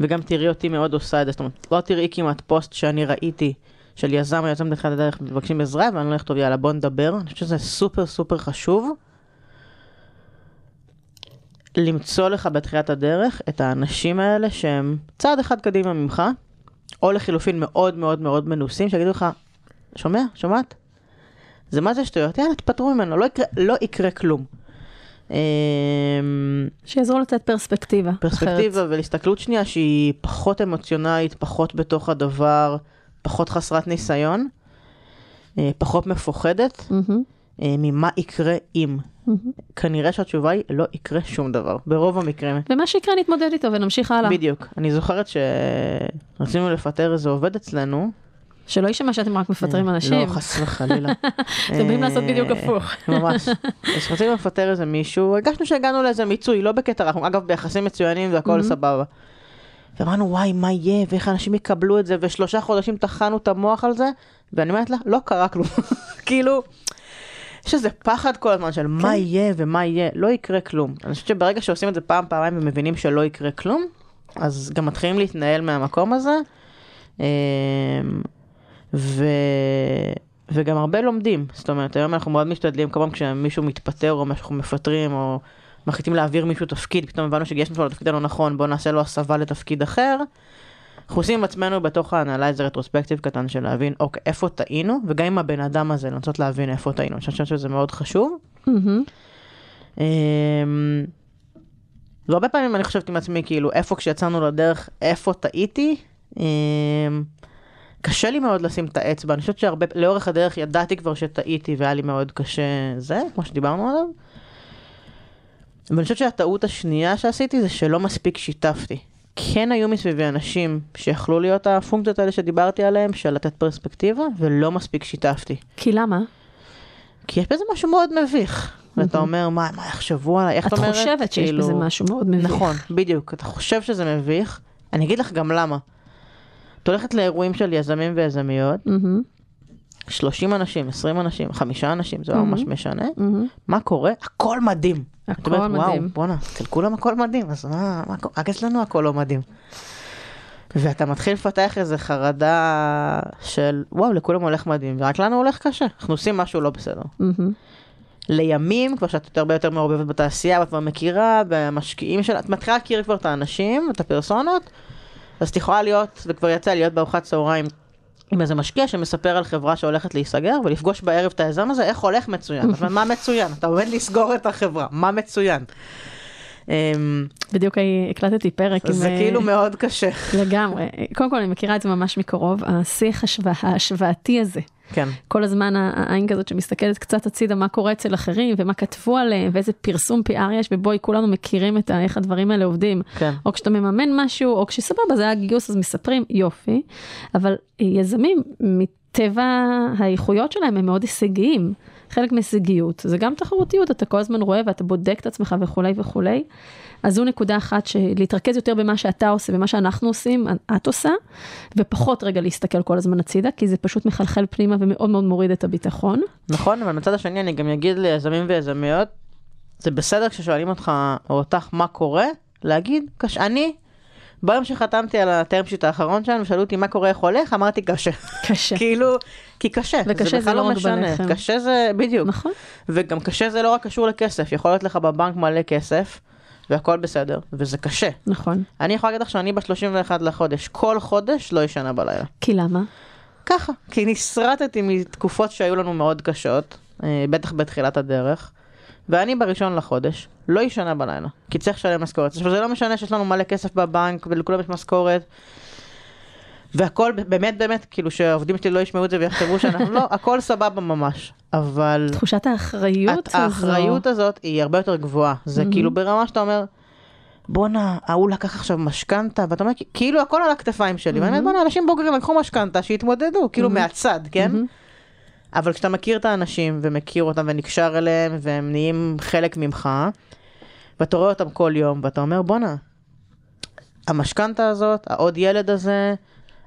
וגם תראי אותי מאוד עושה את זה, זאת אומרת, לא תראי כמעט פוסט שאני ראיתי של יזם או יזם בתחילת הדרך מבקשים עזרה, ואני לא לכתוב יאללה בוא נדבר, אני חושבת שזה סופר סופר חשוב. למצוא לך בתחילת הדרך את האנשים האלה שהם צעד אחד קדימה ממך, או לחילופין מאוד מאוד מאוד מנוסים, שיגידו לך, שומע? שומעת? זה מה זה שטויות? יאללה, תפטרו ממנו, לא יקרה, לא יקרה כלום. אמ, שיעזרו לתת פרספקטיבה. פרספקטיבה אחרת. ולהסתכלות שנייה שהיא פחות אמוציונלית, פחות בתוך הדבר, פחות חסרת ניסיון, אה, פחות מפוחדת אה, ממה יקרה אם. מהמם. כנראה שהתשובה היא לא יקרה שום דבר, ברוב המקרים. ומה שיקרה נתמודד איתו ונמשיך הלאה. בדיוק. אני זוכרת שרצינו לפטר איזה עובד אצלנו. שלא יישמע שאתם רק מפטרים אנשים. לא, חס וחלילה. אתם באים לעשות בדיוק אה, הפוך. ממש. אז רצינו לפטר איזה מישהו, הרגשנו שהגענו לאיזה מיצוי, לא בקטע, רע, אגב ביחסים מצוינים והכל Mhm. סבבה. ואמרנו, וואי, מה יהיה, ואיך אנשים יקבלו את זה, ושלושה חודשים טחנו את המוח על זה, ואני אומרת לה, לא קרה כלום. כאילו, יש איזה פחד כל הזמן של מה יהיה ומה יהיה, לא יקרה כלום. אני חושבת שברגע שעושים את זה פעם, פעמיים ומבינים שלא יקרה כלום, אז גם מתחילים להתנהל מהמקום הזה. אמ, ו... וגם הרבה לומדים, זאת אומרת, היום אנחנו מאוד משתדלים, פעם כשמישהו מתפטר או אנחנו מפטרים או מחליטים להעביר מישהו תפקיד, פתאום הבנו שגייסנו אותו לתפקיד הלא נכון, בואו נעשה לו הסבה לתפקיד אחר. אנחנו עושים עם עצמנו בתוך ההנהלה איזה רטרוספקטיב קטן של להבין, אוקיי, איפה טעינו, וגם עם הבן אדם הזה לנסות להבין איפה טעינו, אני חושבת שזה מאוד חשוב. אמ, והרבה פעמים אני חושבת עם עצמי, כאילו, איפה כשיצאנו לדרך, איפה טעיתי. קשה לי מאוד לשים את האצבע, אני חושבת שהרבה, לאורך הדרך ידעתי כבר שטעיתי והיה לי מאוד קשה זה, כמו שדיברנו עליו. ואני חושבת שהטעות השנייה שעשיתי זה שלא מספיק שיתפתי. כן היו מסביבי אנשים שיכלו להיות הפונקציות האלה שדיברתי עליהם, של לתת פרספקטיבה, ולא מספיק שיתפתי. כי למה? כי יש בזה משהו מאוד מביך. ואתה אומר, מה, מה יחשבו עליי? איך את את אומרת? חושבת שיש כאילו- בזה משהו מאוד מביך. נכון, בדיוק. אתה חושב שזה מביך. אני אגיד לך גם למה. את הולכת לאירועים של יזמים ויזמיות, מהמם, 30 אנשים, 20 אנשים, 5 אנשים, זה לא מהמם. ממש משנה. מהמם. מה קורה? הכל מדהים. הכל אומרת, וואו, מדהים. בואנה, אצל כולם הכל מדהים, אז מה, מה? רק אצלנו הכל לא מדהים. ואתה מתחיל לפתח איזה חרדה של, וואו, לכולם הולך מדהים, ורק לנו הולך קשה, אנחנו עושים משהו לא בסדר. מהמם. לימים, כבר שאת הרבה יותר מעורבבת בתעשייה, ואת כבר מכירה, במשקיעים שלה, את מתחילה להכיר כבר את האנשים, את הפרסונות, אז את יכולה להיות, וכבר יצא להיות בארוחת צהריים עם איזה משקיע שמספר על חברה שהולכת להיסגר, ולפגוש בערב את היזם הזה, איך הולך מצוין. אז מה מצוין? אתה עומד לסגור את החברה, מה מצוין? אמ, בדיוק הקלטתי פרק. זה אה, כאילו מאוד קשה. לגמרי. קודם כל, אני מכירה את זה ממש מקרוב, השיח ההשוואתי הזה. כן, כל הזמן העין כזאת שמסתכלת קצת הצידה מה קורה אצל אחרים ומה כתבו עליהם ואיזה פרסום PR יש ובואי כולנו מכירים את ה- איך הדברים האלה עובדים. כן. או כשאתה מממן משהו או כשסבבה זה היה גיוס אז מספרים יופי אבל יזמים מטבע האיכויות שלהם הם מאוד הישגיים. חלק מהישגיות זה גם תחרותיות אתה כל הזמן רואה ואתה בודק את עצמך וכולי וכולי. אז זו נקודה אחת שלהתרכז יותר במה שאתה עושה ומה שאנחנו עושים את עושה ופחות רגע להסתכל כל הזמן הצידה כי זה פשוט מחלחל פנימה ומאוד מאוד מוריד את הביטחון. נכון, אבל מצד השני אני גם אגיד ליזמים ויזמיות, זה בסדר כששואלים אותך או אותך מה קורה, להגיד, קש... אני, ביום שחתמתי על הטרם שיט האחרון שלנו, שאלו אותי מה קורה, איך הולך, אמרתי קשה. קשה. כאילו, כי קשה, וקשה זה בכלל לא רק משנה. בלחם. קשה זה, בדיוק. נכון. וגם קשה זה לא רק קשור לכסף, יכול להיות לך בבנק מלא כסף, והכל בסדר, וזה קשה. נכון. אני יכולה להגיד לך שאני ב-31 לחודש, כל חודש לא ישנה בלילה. כי למה? ככה, כי נסרטתי מתקופות שהיו לנו מאוד קשות, אה, בטח בתחילת הדרך, ואני בראשון לחודש לא ישנה בלילה, כי צריך לשלם משכורת. עכשיו זה לא משנה שיש לנו מלא כסף בבנק ולכולם יש משכורת, והכל באמת באמת, כאילו שהעובדים שלי לא ישמעו את זה ויחשבו שאנחנו לא, הכל סבבה ממש, אבל תחושת האחריות את- האחריות הזאת היא הרבה יותר גבוהה, זה. כאילו ברמה שאתה אומר, בואנה, ההוא לקח עכשיו משכנתה, ואתה אומר, כאילו הכל על הכתפיים שלי, ואני אומרת, בואנה, אנשים בוגרים לקחו משכנתה, שיתמודדו, כאילו מהצד, כן? אבל כשאתה מכיר את האנשים, ומכיר אותם, ונקשר אליהם, והם נהיים חלק ממך, ואתה רואה אותם כל יום, ואתה אומר, בואנה, המשכנתה הזאת, העוד ילד הזה,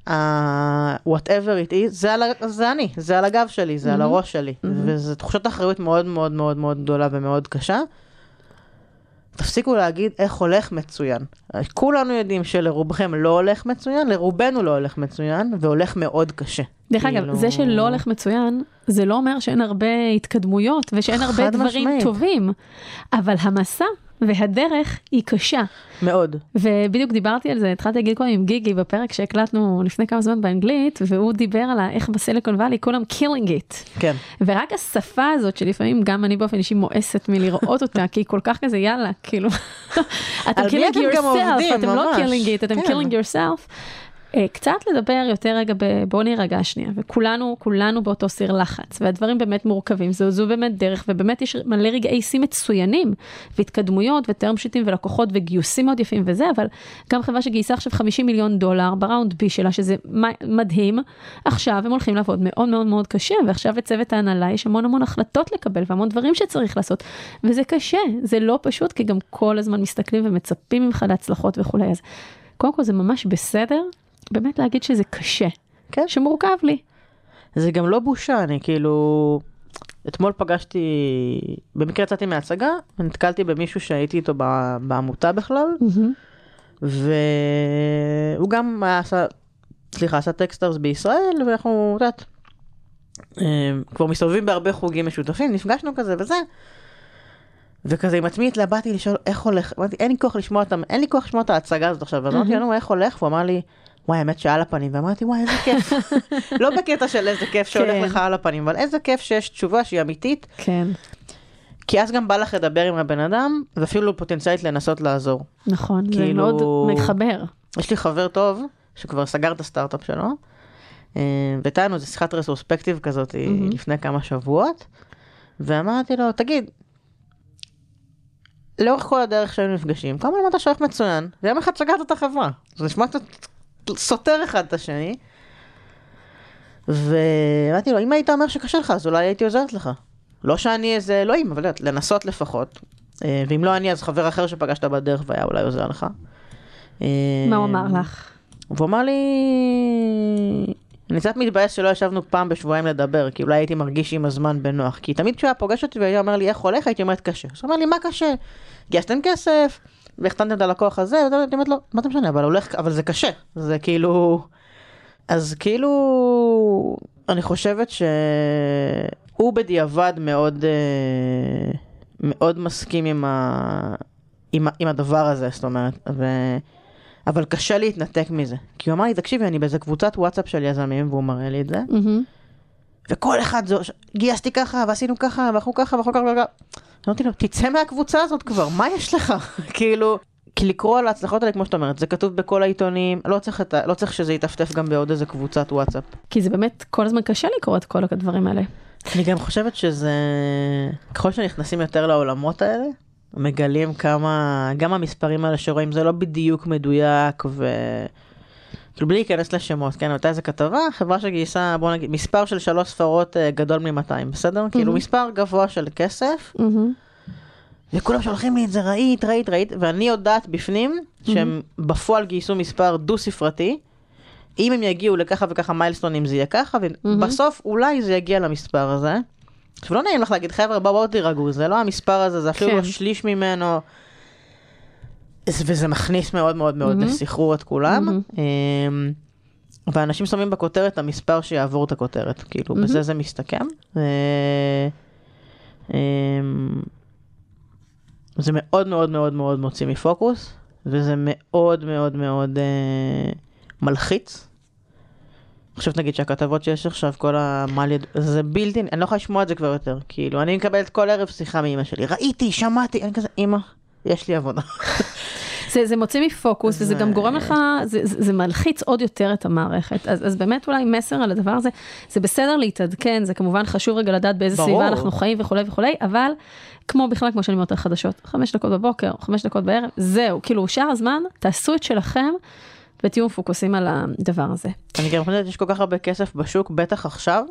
ה- whatever it is, זה, על, זה אני, זה על הגב שלי, זה על מהמם. הראש שלי. וזו תחושת אחריות מאוד מאוד מאוד מאוד גדולה ומאוד קשה. תפסיקו להגיד איך הולך מצוין. כולנו יודעים שלרובכם לא הולך מצוין, לרובנו לא הולך מצוין, והולך מאוד קשה. דרך אגב, כאילו- זה שלא הולך מצוין, זה לא אומר שאין הרבה התקדמויות ושאין הרבה דברים משמעית. טובים, אבל המסע והדרך היא קשה. מאוד. ובדיוק דיברתי על זה, התחלתי להגיד קודם עם גיגי בפרק שהקלטנו לפני כמה זמן באנגלית, והוא דיבר על איך בסיליקון וואלי כולם killing it. כן. ורק השפה הזאת שלפעמים גם אני באופן אישי מואסת מלראות אותה, כי היא כל כך כזה יאללה, כאילו, אתם מי killing אתם לא killing it, אתם כן. killing yourself. אה, קצת לדבר יותר רגע, ב- בואו נירגע שנייה, וכולנו, כולנו באותו סיר לחץ, והדברים באמת מורכבים, זו, זו באמת דרך, ובאמת יש מלא רגעי שיא מצוינים, והתקדמויות, וטרם שיטים, ולקוחות, וגיוסים מאוד יפים וזה, אבל גם חברה שגייסה עכשיו 50 מיליון דולר בראונד בי שלה, שזה מדהים, עכשיו הם הולכים לעבוד מאוד מאוד מאוד קשה, ועכשיו לצוות ההנהלה יש המון המון החלטות לקבל, והמון דברים שצריך לעשות, וזה קשה, זה לא פשוט, כי גם כל הזמן מסתכלים ומצפים ממך להצלחות וכולי, אז קודם כל זה ממש בסדר, באמת להגיד שזה קשה, כן. שמורכב לי. זה גם לא בושה, אני כאילו... אתמול פגשתי, במקרה יצאתי מההצגה, ונתקלתי במישהו שהייתי איתו בעמותה בכלל, והוא גם היה עשה, סליחה, עשה טקסטרס בישראל, ואנחנו, את יודעת, אה, כבר מסתובבים בהרבה חוגים משותפים, נפגשנו כזה וזה, וכזה עם עצמי התלבטתי לשאול איך הולך, אמרתי, אין לי כוח לשמוע את, ה- אין לי כוח לשמוע את ההצגה הזאת עכשיו, אז אמרתי לנו איך הולך, והוא אמר לי, וואי, האמת שעל הפנים, ואמרתי, וואי, איזה כיף. לא בקטע של איזה כיף שהולך כן. לך על הפנים, אבל איזה כיף שיש תשובה שהיא אמיתית, כן, כי אז גם בא לך לדבר עם הבן אדם, ואפילו פוטנציאלית לנסות לעזור. נכון, זה כאילו- מאוד מחבר. יש לי חבר טוב, שכבר סגר את הסטארט-אפ שלו, אה, והייתה לנו איזו שיחת רסורספקטיב כזאת אה, מהמם. לפני כמה שבועות, ואמרתי לו, תגיד, לאורך כל הדרך שהיינו נפגשים, כמה למדת שואף מצוין, ויום אחד סגרת את החברה. זה נשמע קצת סותר אחד את השני. ואמרתי לו, אם היית אומר שקשה לך, אז אולי הייתי עוזרת לך. לא שאני איזה אלוהים, אבל לנסות לפחות. אה, ואם לא אני, אז חבר אחר שפגשת בדרך והיה אולי עוזר לך. מה הוא אמר לך? והוא אמר לי, אני קצת מתבאס שלא ישבנו פעם בשבועיים לדבר, כי אולי הייתי מרגיש עם הזמן בנוח. כי תמיד כשהוא היה פוגש אותי והיה אומר לי איך הולך, הייתי אומרת קשה. אז הוא אמר לי, מה קשה? גייסתם כסף, והחתמתם את הלקוח הזה, ואתה- אומרת לו, מה זה משנה, אבל הולך, אבל זה קשה. זה כאילו... אז כאילו, אני חושבת שהוא בדיעבד מאוד, אה, מאוד מסכים עם, ה... עם, ה... עם הדבר הזה, זאת אומרת, ו... אבל קשה להתנתק מזה. כי הוא אמר לי, תקשיבי, אני באיזה קבוצת וואטסאפ של יזמים, והוא מראה לי את זה, מהמם. וכל אחד, זו... גייסתי ככה, ועשינו ככה, ואנחנו ככה, ואנחנו ככה, וככה. אמרתי לו, תצא מהקבוצה הזאת כבר, מה יש לך? כאילו, כי לקרוא על ההצלחות האלה, כמו שאת אומרת, זה כתוב בכל העיתונים, לא צריך, את. לא צריך שזה יטפטף גם בעוד איזה קבוצת וואטסאפ. כי זה באמת כל הזמן קשה לקרוא את כל הדברים האלה. אני גם חושבת שזה, ככל שנכנסים יותר לעולמות האלה, מגלים כמה, גם המספרים האלה שרואים זה לא בדיוק מדויק ו... כאילו בלי להיכנס לשמות, כן, הייתה איזה כתבה, חברה שגייסה, בוא נגיד, מספר של שלוש ספרות אה, גדול מ-200, בסדר? כאילו מספר גבוה של כסף, מהמם. וכולם שולחים לי את זה, ראית, ראית, ראית, ואני יודעת בפנים שהם בפועל גייסו מספר דו-ספרתי. אם הם יגיעו לככה וככה מיילסטונים זה יהיה ככה, ובסוף אולי זה יגיע למספר הזה. עכשיו לא נעים לך להגיד, חבר'ה, בואו בואו תירגעו, זה לא המספר הזה, זה אפילו כן. לא שליש ממנו. וזה מכניס מאוד מאוד מאוד מהמם. לסחרור את כולם. מהמם. אמ, ואנשים שמים בכותרת המספר שיעבור את הכותרת, כאילו, בזה זה מסתכם. אמ, זה מאוד מאוד מאוד מאוד מוציא מפוקוס, וזה מאוד מאוד מאוד אה, מלחיץ. עכשיו נגיד שהכתבות שיש עכשיו, כל המל יד... זה בלתי, אני לא יכולה לשמוע את זה כבר יותר. כאילו, אני מקבלת כל ערב שיחה מאמא שלי, ראיתי, שמעתי, אני כזה, אמא, יש לי עבודה. זה, זה מוציא מפוקוס, וזה זה- גם גורם לך, זה, זה, זה מלחיץ עוד יותר את המערכת. אז, אז באמת אולי מסר על הדבר הזה, זה בסדר להתעדכן, זה כמובן חשוב רגע לדעת באיזה ברור. סביבה אנחנו חיים וכולי וכולי, אבל כמו בכלל, כמו שאני אומרת על חדשות, חמש דקות בבוקר, חמש דקות בערב, זהו, כאילו שאר הזמן, תעשו את שלכם ותהיו מפוקסים על הדבר הזה. אני גם חושבת שיש כל כך הרבה כסף בשוק, בטח עכשיו,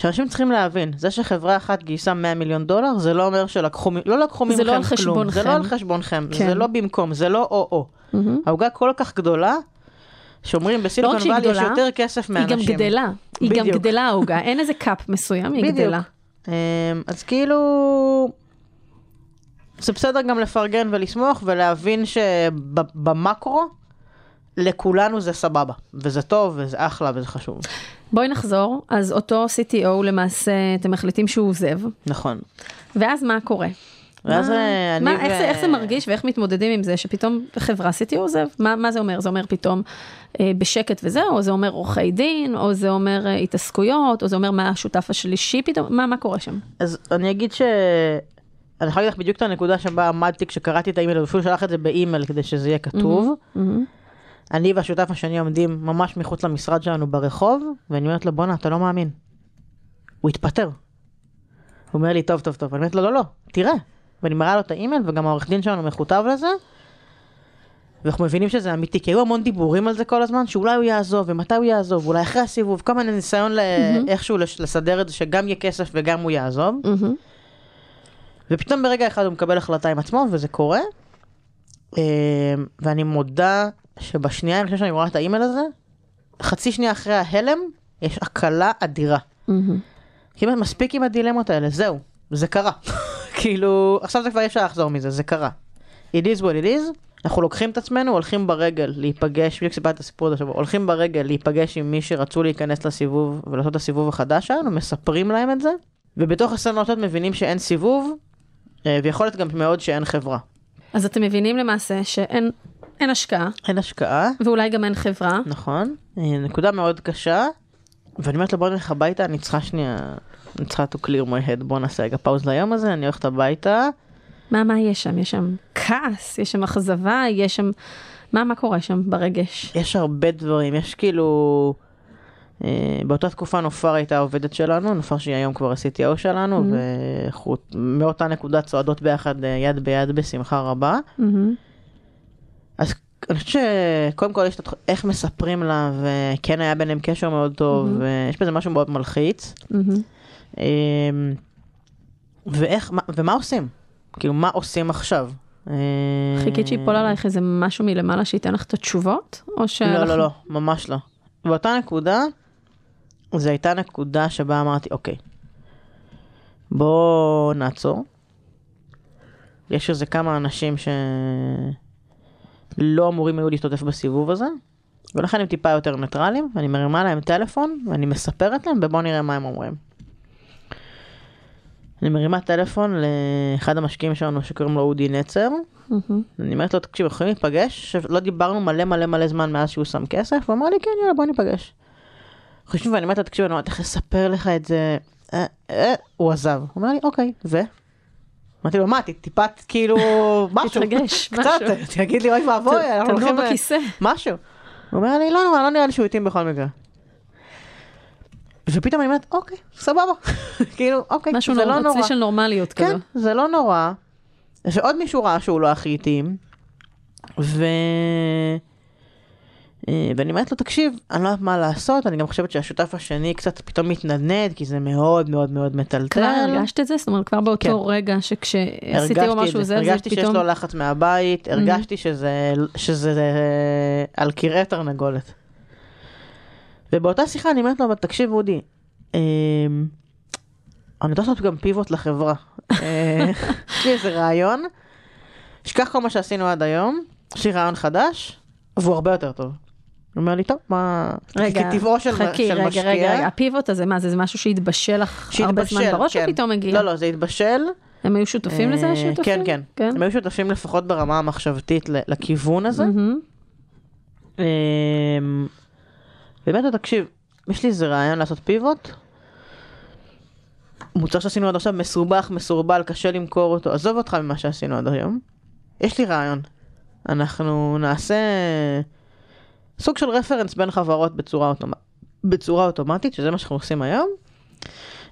שאנשים צריכים להבין, זה שחברה אחת גייסה 100 מיליון דולר, זה לא אומר שלקחו, לא לקחו זה מכם לא כלום. זה לא על חשבונכם, כן. זה לא במקום, זה לא או-או. העוגה כל כך גדולה, שאומרים לא בסיליקון שהיא וואלי יש יותר כסף היא מאנשים. גם גדלה, היא גם בדיוק. גדלה העוגה, אין איזה קאפ מסוים, היא בדיוק. גדלה. אמ, אז כאילו, זה בסדר גם לפרגן ולשמוח ולהבין שבמקרו, לכולנו זה סבבה, וזה טוב, וזה אחלה, וזה חשוב. בואי נחזור, אז אותו CTO למעשה, אתם מחליטים שהוא עוזב, נכון. ואז מה קורה? ואז מה- אה, אני מה, ו- איך, זה, איך זה מרגיש ואיך מתמודדים עם זה שפתאום חברה CTO עוזב? מה, מה זה אומר? זה אומר פתאום אה, בשקט וזהו, או זה אומר עורכי דין, או זה אומר אה, התעסקויות, או זה אומר מה השותף השלישי פתאום, מה, מה קורה שם? אז אני אגיד ש... אני יכולה להגיד לך בדיוק את הנקודה שבה עמדתי כשקראתי את האימייל, ואפילו שלח את זה באימייל כדי שזה יהיה כתוב. מהמם. אני והשותף השני עומדים ממש מחוץ למשרד שלנו ברחוב, ואני אומרת לו, בואנה, אתה לא מאמין. הוא התפטר. הוא אומר לי, טוב, טוב, טוב. אני אומרת לו, לא, לא, תראה. ואני מראה לו את האימייל, וגם העורך דין שלנו מכותב לזה. ואנחנו מבינים שזה אמיתי, כי היו המון דיבורים על זה כל הזמן, שאולי הוא יעזוב, ומתי הוא יעזוב, ואולי אחרי הסיבוב, כל מיני ניסיון ל- איכשהו לסדר את זה, שגם יהיה כסף וגם הוא יעזוב. מהמם. ופתאום ברגע אחד הוא מקבל החלטה עם עצמו, וזה קורה. אה, ואני מודה שבשנייה לפני שאני רואה את האימייל הזה, חצי שנייה אחרי ההלם, יש הקלה אדירה. כמעט מספיק עם הדילמות האלה, זהו, זה קרה. כאילו, עכשיו זה כבר אי אפשר לחזור מזה, זה קרה. It is what it is, אנחנו לוקחים את עצמנו, הולכים ברגל להיפגש, בדיוק סיפרתי את הסיפור הזה השבוע, הולכים ברגל להיפגש עם מי שרצו להיכנס לסיבוב ולעשות את הסיבוב החדש שלנו, מספרים להם את זה, ובתוך הסצנות מבינים שאין סיבוב, אה, ויכול להיות גם מאוד שאין חברה. אז אתם מבינים למעשה שאין אין השקעה, אין השקעה, ואולי גם אין חברה. נכון, אה, נקודה מאוד קשה, ואני אומרת לו בוא נלך הביתה, אני צריכה שנייה, אני צריכה to clear my head, בוא נעשה רגע פאוז ליום הזה, אני הולכת הביתה. מה, מה יש שם? יש שם כעס, יש שם אכזבה, יש שם... מה, מה קורה שם ברגש? יש הרבה דברים, יש כאילו... אה, באותה תקופה נופר הייתה העובדת שלנו, נופר שהיא היום כבר ה-CTO שלנו, ואנחנו מאותה נקודה צועדות ביחד אה, יד ביד בשמחה רבה. מהמם. אז אני חושבת שקודם כל יש את איך מספרים לה, וכן היה ביניהם קשר מאוד טוב, ויש בזה משהו מאוד מלחיץ. אה, ואיך, מה- ומה עושים? כאילו, מה עושים עכשיו? חיכית שיפול עלייך איזה משהו מלמעלה שייתן לך את התשובות? או שאנחנו... לא, לא, לא, ממש לא. באותה נקודה, זו הייתה נקודה שבה אמרתי, אוקיי, בוא נעצור. יש איזה כמה אנשים שלא אמורים היו להשתתף בסיבוב הזה, ולכן הם טיפה יותר ניטרלים, ואני מרימה להם טלפון, ואני מספרת להם, ובואו נראה מה הם אומרים. אני מרימה טלפון לאחד המשקיעים שלנו שקוראים לו אודי נצר, מהמם. אני אומרת לו, תקשיב, יכולים להיפגש? שלא דיברנו מלא מלא מלא זמן מאז שהוא שם כסף, הוא אמר לי, כן, יאללה, בוא ניפגש. חושבים, ואני אומרת לו, תקשיב, אני אומרת, איך לספר לך את זה? אה, אה, הוא עזב. הוא אומר לי, אוקיי, ו? אמרתי לו, מה, טיפת, כאילו, משהו. תתרגש, קצת, משהו. תגיד לי, אוי ואבוי, אנחנו תנוע הולכים... ל- בכיסא. משהו. הוא אומר לי, לא נורא, לא נראה לי שהוא התאים בכל מקרה. ופתאום אני אומרת, אוקיי, סבבה. כאילו, אוקיי, משהו זה לא נורא. צי של נורמליות כזה. כן, זה לא נורא. ועוד מישהו ראה שהוא לא הכי התאים, ו... אה, ואני אומרת לו, תקשיב, אני לא יודעת מה לעשות, אני גם חושבת שהשותף השני קצת פתאום מתנדנד, כי זה מאוד מאוד מאוד מטלטל. כבר הרגשת את זה? זאת אומרת, כבר באותו כן. רגע שכשעשיתי לו את משהו זה, זה, זה הרגשתי שיש פתאום... לו לחץ מהבית, הרגשתי שזה, שזה אה, על קרעי תרנגולת. ובאותה שיחה אני אומרת לו, אבל תקשיב אודי, אה, אני רוצה לעשות גם פיבוט לחברה. אה, יש לי איזה רעיון, שכח כל מה שעשינו עד היום, יש לי רעיון חדש, והוא הרבה יותר טוב. הוא אומר לי, טוב, מה... רגע, כטבעו של, חכי, של רגע, משקיע. רגע, רגע, הפיבוט הזה, מה זה, זה משהו שהתבשל לך הרבה זמן בראש, או כן. פתאום הגיע? לא, לא, זה התבשל. הם היו שותפים לזה, אה, השותפים? כן, כן. כן. הם היו שותפים לפחות ברמה המחשבתית לכיוון הזה. מהמם. אמ, באמת, תקשיב, יש לי איזה רעיון לעשות פיבוט. מוצר שעשינו עד עכשיו מסובך, מסורבל, קשה למכור אותו, עזוב אותך ממה שעשינו עד היום. יש לי רעיון. אנחנו נעשה סוג של רפרנס בין חברות בצורה, אוטומט... בצורה אוטומטית, שזה מה שאנחנו עושים היום.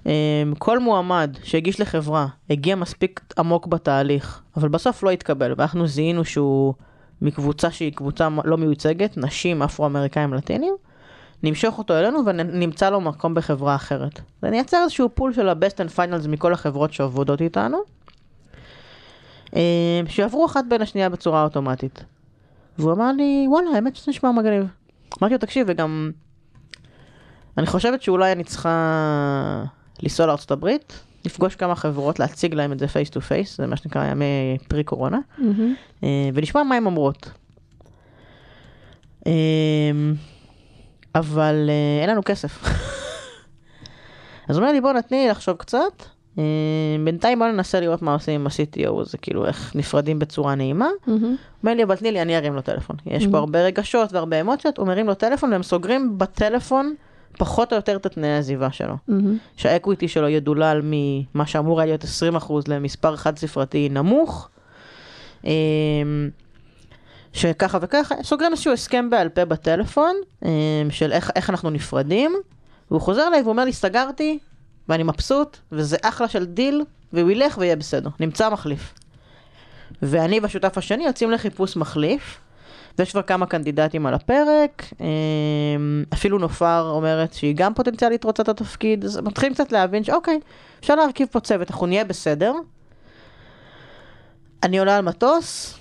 אמ, כל מועמד שהגיש לחברה הגיע מספיק עמוק בתהליך, אבל בסוף לא התקבל, ואנחנו זיהינו שהוא מקבוצה שהיא קבוצה לא מיוצגת, נשים, אפרו-אמריקאים, לטינים, נמשוך אותו אלינו ונמצא לו מקום בחברה אחרת. ונייצר איזשהו פול של ה-best and finals מכל החברות שעובדות איתנו, אמ, שיעברו אחת בין השנייה בצורה אוטומטית. והוא אמר לי, וואלה, האמת שזה נשמע מגניב. אמרתי לו, תקשיב, וגם... אני חושבת שאולי אני צריכה לנסוע הברית, לפגוש כמה חברות, להציג להם את זה face to face, זה מה שנקרא ימי pre קורונה. אה, ולשמוע מה הן אומרות. אה, אבל אה, אין לנו כסף. אז הוא אומר לי, בוא תני לחשוב קצת, בינתיים בוא ננסה לראות מה עושים עם ה-CTO הזה, כאילו איך נפרדים בצורה נעימה. אומר לי, אבל תני לי, אני ארים לו טלפון. יש. פה הרבה רגשות והרבה אמוציות, הוא מרים לו טלפון והם סוגרים בטלפון פחות או יותר את התנאי העזיבה שלו. שהאקוויטי שלו ידולל ממה שאמור היה להיות 20% למספר חד ספרתי נמוך. אמ, שככה וככה, סוגרים איזשהו הסכם בעל פה בטלפון, אמ, של איך, איך אנחנו נפרדים, והוא חוזר אליי ואומר לי, סגרתי, ואני מבסוט, וזה אחלה של דיל, והוא ילך ויהיה בסדר, נמצא מחליף. ואני והשותף השני יוצאים לחיפוש מחליף, ויש כבר כמה קנדידטים על הפרק, אמ, אפילו נופר אומרת שהיא גם פוטנציאלית רוצה את התפקיד, אז מתחילים קצת להבין שאוקיי, אפשר להרכיב פה צוות, אנחנו נהיה בסדר. אני עולה על מטוס,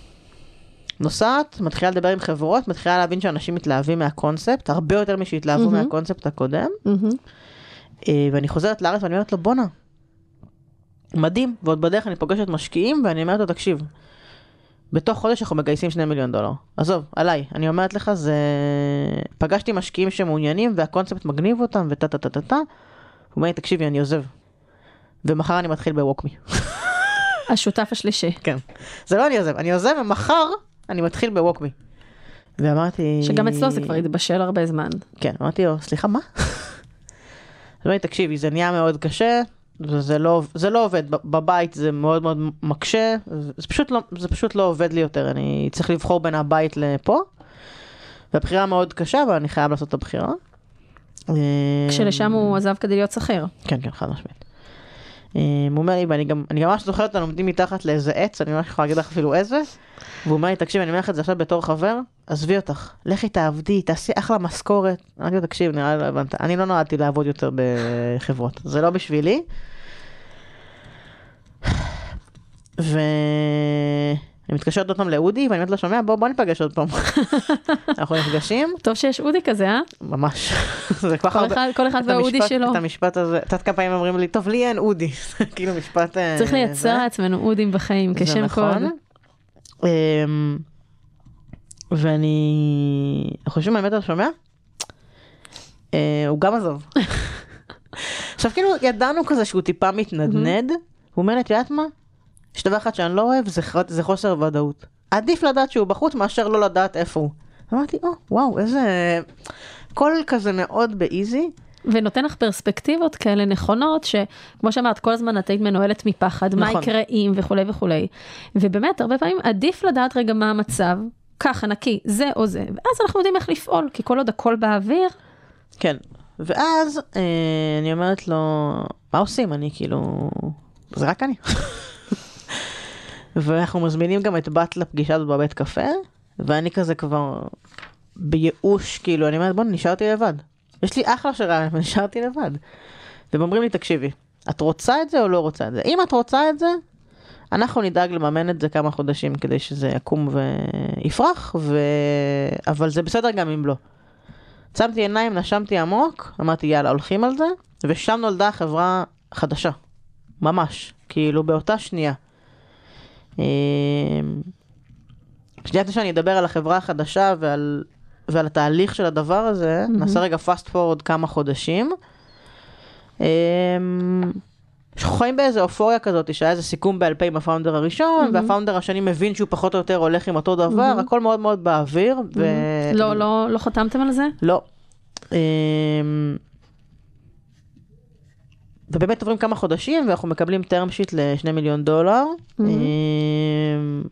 נוסעת, מתחילה לדבר עם חברות, מתחילה להבין שאנשים מתלהבים מהקונספט, הרבה יותר משהתלהבו מהמם. מהקונספט הקודם, מהמם. אה, ואני חוזרת לארץ ואני אומרת לו, בואנה, מדהים, ועוד בדרך אני פוגשת משקיעים ואני אומרת לו, תקשיב, בתוך חודש אנחנו מגייסים שני מיליון דולר. עזוב, עליי, אני אומרת לך, זה... פגשתי משקיעים שמעוניינים והקונספט מגניב אותם וטה טה טה טה טה. הוא אומר לי, תקשיבי, אני עוזב. ומחר אני מתחיל בווקמי. השותף השלישי. כן. זה לא אני עוזב, אני עוזב ומחר אני מתחיל בווקמי. ואמרתי... שגם אצלו זה כבר התבשל הרבה זמן. כן, אמרתי לו, סליחה, מה? אז לי, תקשיבי, זה נהיה מאוד קשה, וזה לא, זה לא עובד, בבית זה מאוד מאוד מקשה, זה פשוט לא, זה פשוט לא עובד לי יותר, אני צריך לבחור בין הבית לפה, והבחירה מאוד קשה, אבל אני חייב לעשות את הבחירה. כשלשם הוא עזב כדי להיות שכיר. כן, כן, חד משמעית. אה, הוא אומר לי, ואני גם, ממש זוכרת אותנו עומדים מתחת לאיזה עץ, אני ממש יכולה להגיד לך אפילו איזה, והוא אומר לי, תקשיב, אני אומר לך את זה עכשיו בתור חבר, עזבי אותך, לכי תעבדי, תעשי אחלה משכורת. אמרתי לו, תקשיב, נראה לי לא הבנת, אני לא נולדתי לעבוד יותר בחברות, זה לא בשבילי. ואני מתקשרת עוד פעם לאודי, ואני אומרת לו, שומע, בוא, בוא ניפגש עוד פעם. אנחנו נפגשים, טוב שיש אודי כזה, אה? ממש. זה כל כך הרבה... אחד- כל אחד והאודי שלו. את המשפט הזה, את יודעת כמה פעמים אומרים לי, טוב, לי אין אודי. כאילו משפט... אה, צריך לייצר. לעצמנו אודים בחיים כשם קוד. נכון. אמ, ואני... חושבים האמת אתה שומע? אה, הוא גם עזוב. עכשיו כאילו ידענו כזה שהוא טיפה מתנדנד, הוא אומר לי, את יודעת מה? יש דבר אחד שאני לא אוהב, זה, זה חוסר ודאות. עדיף לדעת שהוא בחוץ מאשר לא לדעת איפה הוא. אמרתי, או, וואו, איזה... קול כזה מאוד באיזי. ונותן לך פרספקטיבות כאלה נכונות, שכמו שאמרת, כל הזמן את היית מנוהלת מפחד, מה נכון. יקרה אם וכולי וכולי. ובאמת, הרבה פעמים עדיף לדעת רגע מה המצב, ככה נקי, זה או זה, ואז אנחנו יודעים איך לפעול, כי כל עוד הכל באוויר, כן. ואז אה, אני אומרת לו, מה עושים? אני כאילו, זה רק אני. ואנחנו מזמינים גם את בת לפגישה הזאת בבית קפה, ואני כזה כבר בייאוש, כאילו, אני אומרת, בוא, נשארתי לבד. יש לי אחלה של רעיון, נשארתי לבד. והם אומרים לי, תקשיבי, את רוצה את זה או לא רוצה את זה? אם את רוצה את זה, אנחנו נדאג לממן את זה כמה חודשים כדי שזה יקום ויפרח, ו... אבל זה בסדר גם אם לא. עצמתי עיניים, נשמתי עמוק, אמרתי יאללה, הולכים על זה, ושם נולדה חברה חדשה. ממש. כאילו באותה שנייה. אמ, שנייה לפני שאני אדבר על החברה החדשה ועל, ועל התהליך של הדבר הזה, מהמם. נעשה רגע fast forward כמה חודשים. אמ, אנחנו חיים באיזה אופוריה כזאת, שהיה איזה סיכום בעל פה עם הפאונדר הראשון, מהמם. והפאונדר השני מבין שהוא פחות או יותר הולך עם אותו דבר, מהמם. הכל מאוד מאוד באוויר. ו... לא, לא, לא חתמתם על זה? לא. אמ, ובאמת עוברים כמה חודשים ואנחנו מקבלים term sheet לשני מיליון דולר. מהמם. אמ,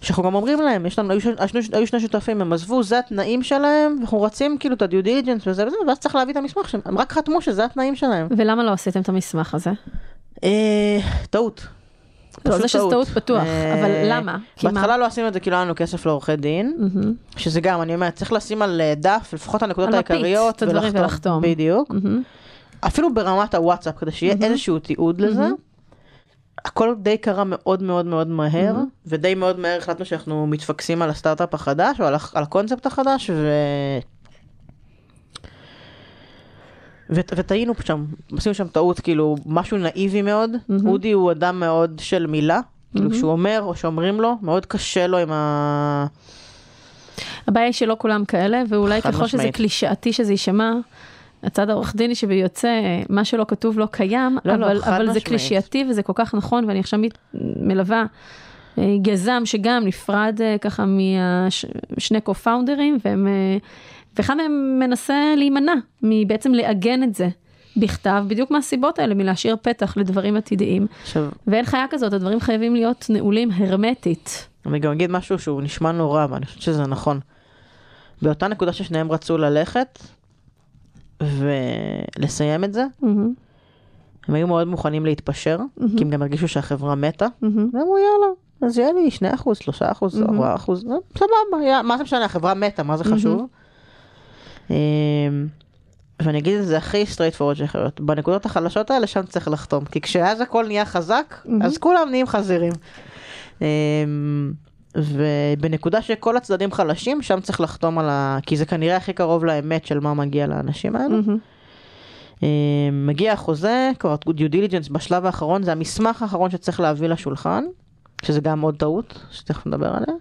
שאנחנו גם אומרים להם, יש לנו, היו, ש- היו, שני שותפים, הם עזבו, זה התנאים שלהם, ואנחנו רצים כאילו את הדיו דיליג'נס וזה וזה, ואז צריך להביא את המסמך שהם, הם רק חתמו שזה התנאים שלהם. ולמה לא עשיתם את המסמך הזה? אה, טעות. לא, זה שזה טעות בטוח, אה, אבל למה? בהתחלה לא עשינו את זה כי לא היה לנו כסף לעורכי דין. מהמם, שזה גם, אני אומרת, צריך לשים על אה, דף, לפחות הנקודות העיקריות, ולחתום. בדיוק. אפילו ברמת הוואטסאפ, כדי שיהיה מהמם. איזשהו תיעוד לזה. מהמם. הכל די קרה מאוד מאוד מאוד מהר, מהמם. ודי מאוד מהר החלטנו שאנחנו מתפקסים על הסטארט-אפ החדש, או על, הח- על הקונספט החדש, ו... ו- וטעינו שם, עשינו שם טעות, כאילו, משהו נאיבי מאוד. מהמם. אודי הוא אדם מאוד של מילה, כאילו, מהמם. כשהוא אומר או שאומרים לו, מאוד קשה לו עם ה... הבעיה היא שלא כולם כאלה, ואולי ככל שזה. קלישאתי שזה יישמע, הצד העורך דיני שבי יוצא, מה שלא כתוב לא קיים, לא, לא, אבל, חד אבל זה. קלישייתי וזה כל כך נכון, ואני עכשיו מת- מלווה אה, יזם שגם נפרד אה, ככה משני קו-פאונדרים, אה, ואחד מהם מנסה להימנע מבעצם לעגן את זה בכתב, בדיוק מהסיבות האלה, מלהשאיר פתח לדברים עתידיים, עכשיו, ואין חיה כזאת, הדברים חייבים להיות נעולים הרמטית. אני גם אגיד משהו שהוא נשמע נורא, ואני חושבת שזה נכון. באותה נקודה ששניהם רצו ללכת ולסיים את זה, הם היו מאוד מוכנים להתפשר, כי הם גם הרגישו שהחברה מתה, ואמרו יאללה, אז יהיה לי 2 אחוז, 3 אחוז, מהמם. 4 אחוז, סבבה, מה זה משנה, החברה מתה, מה זה חשוב? אמ, ואני אגיד את זה הכי straight forward שיכול להיות, בנקודות החלשות האלה שם צריך לחתום, כי כשאז הכל נהיה חזק, אז כולם נהיים חזירים. ובנקודה שכל הצדדים חלשים, שם צריך לחתום על ה... כי זה כנראה הכי קרוב לאמת של מה מגיע לאנשים האלה. מהמם. אמ, מגיע החוזה, כבר due diligence בשלב האחרון, זה המסמך האחרון שצריך להביא לשולחן, שזה גם עוד טעות, שתכף נדבר עליה.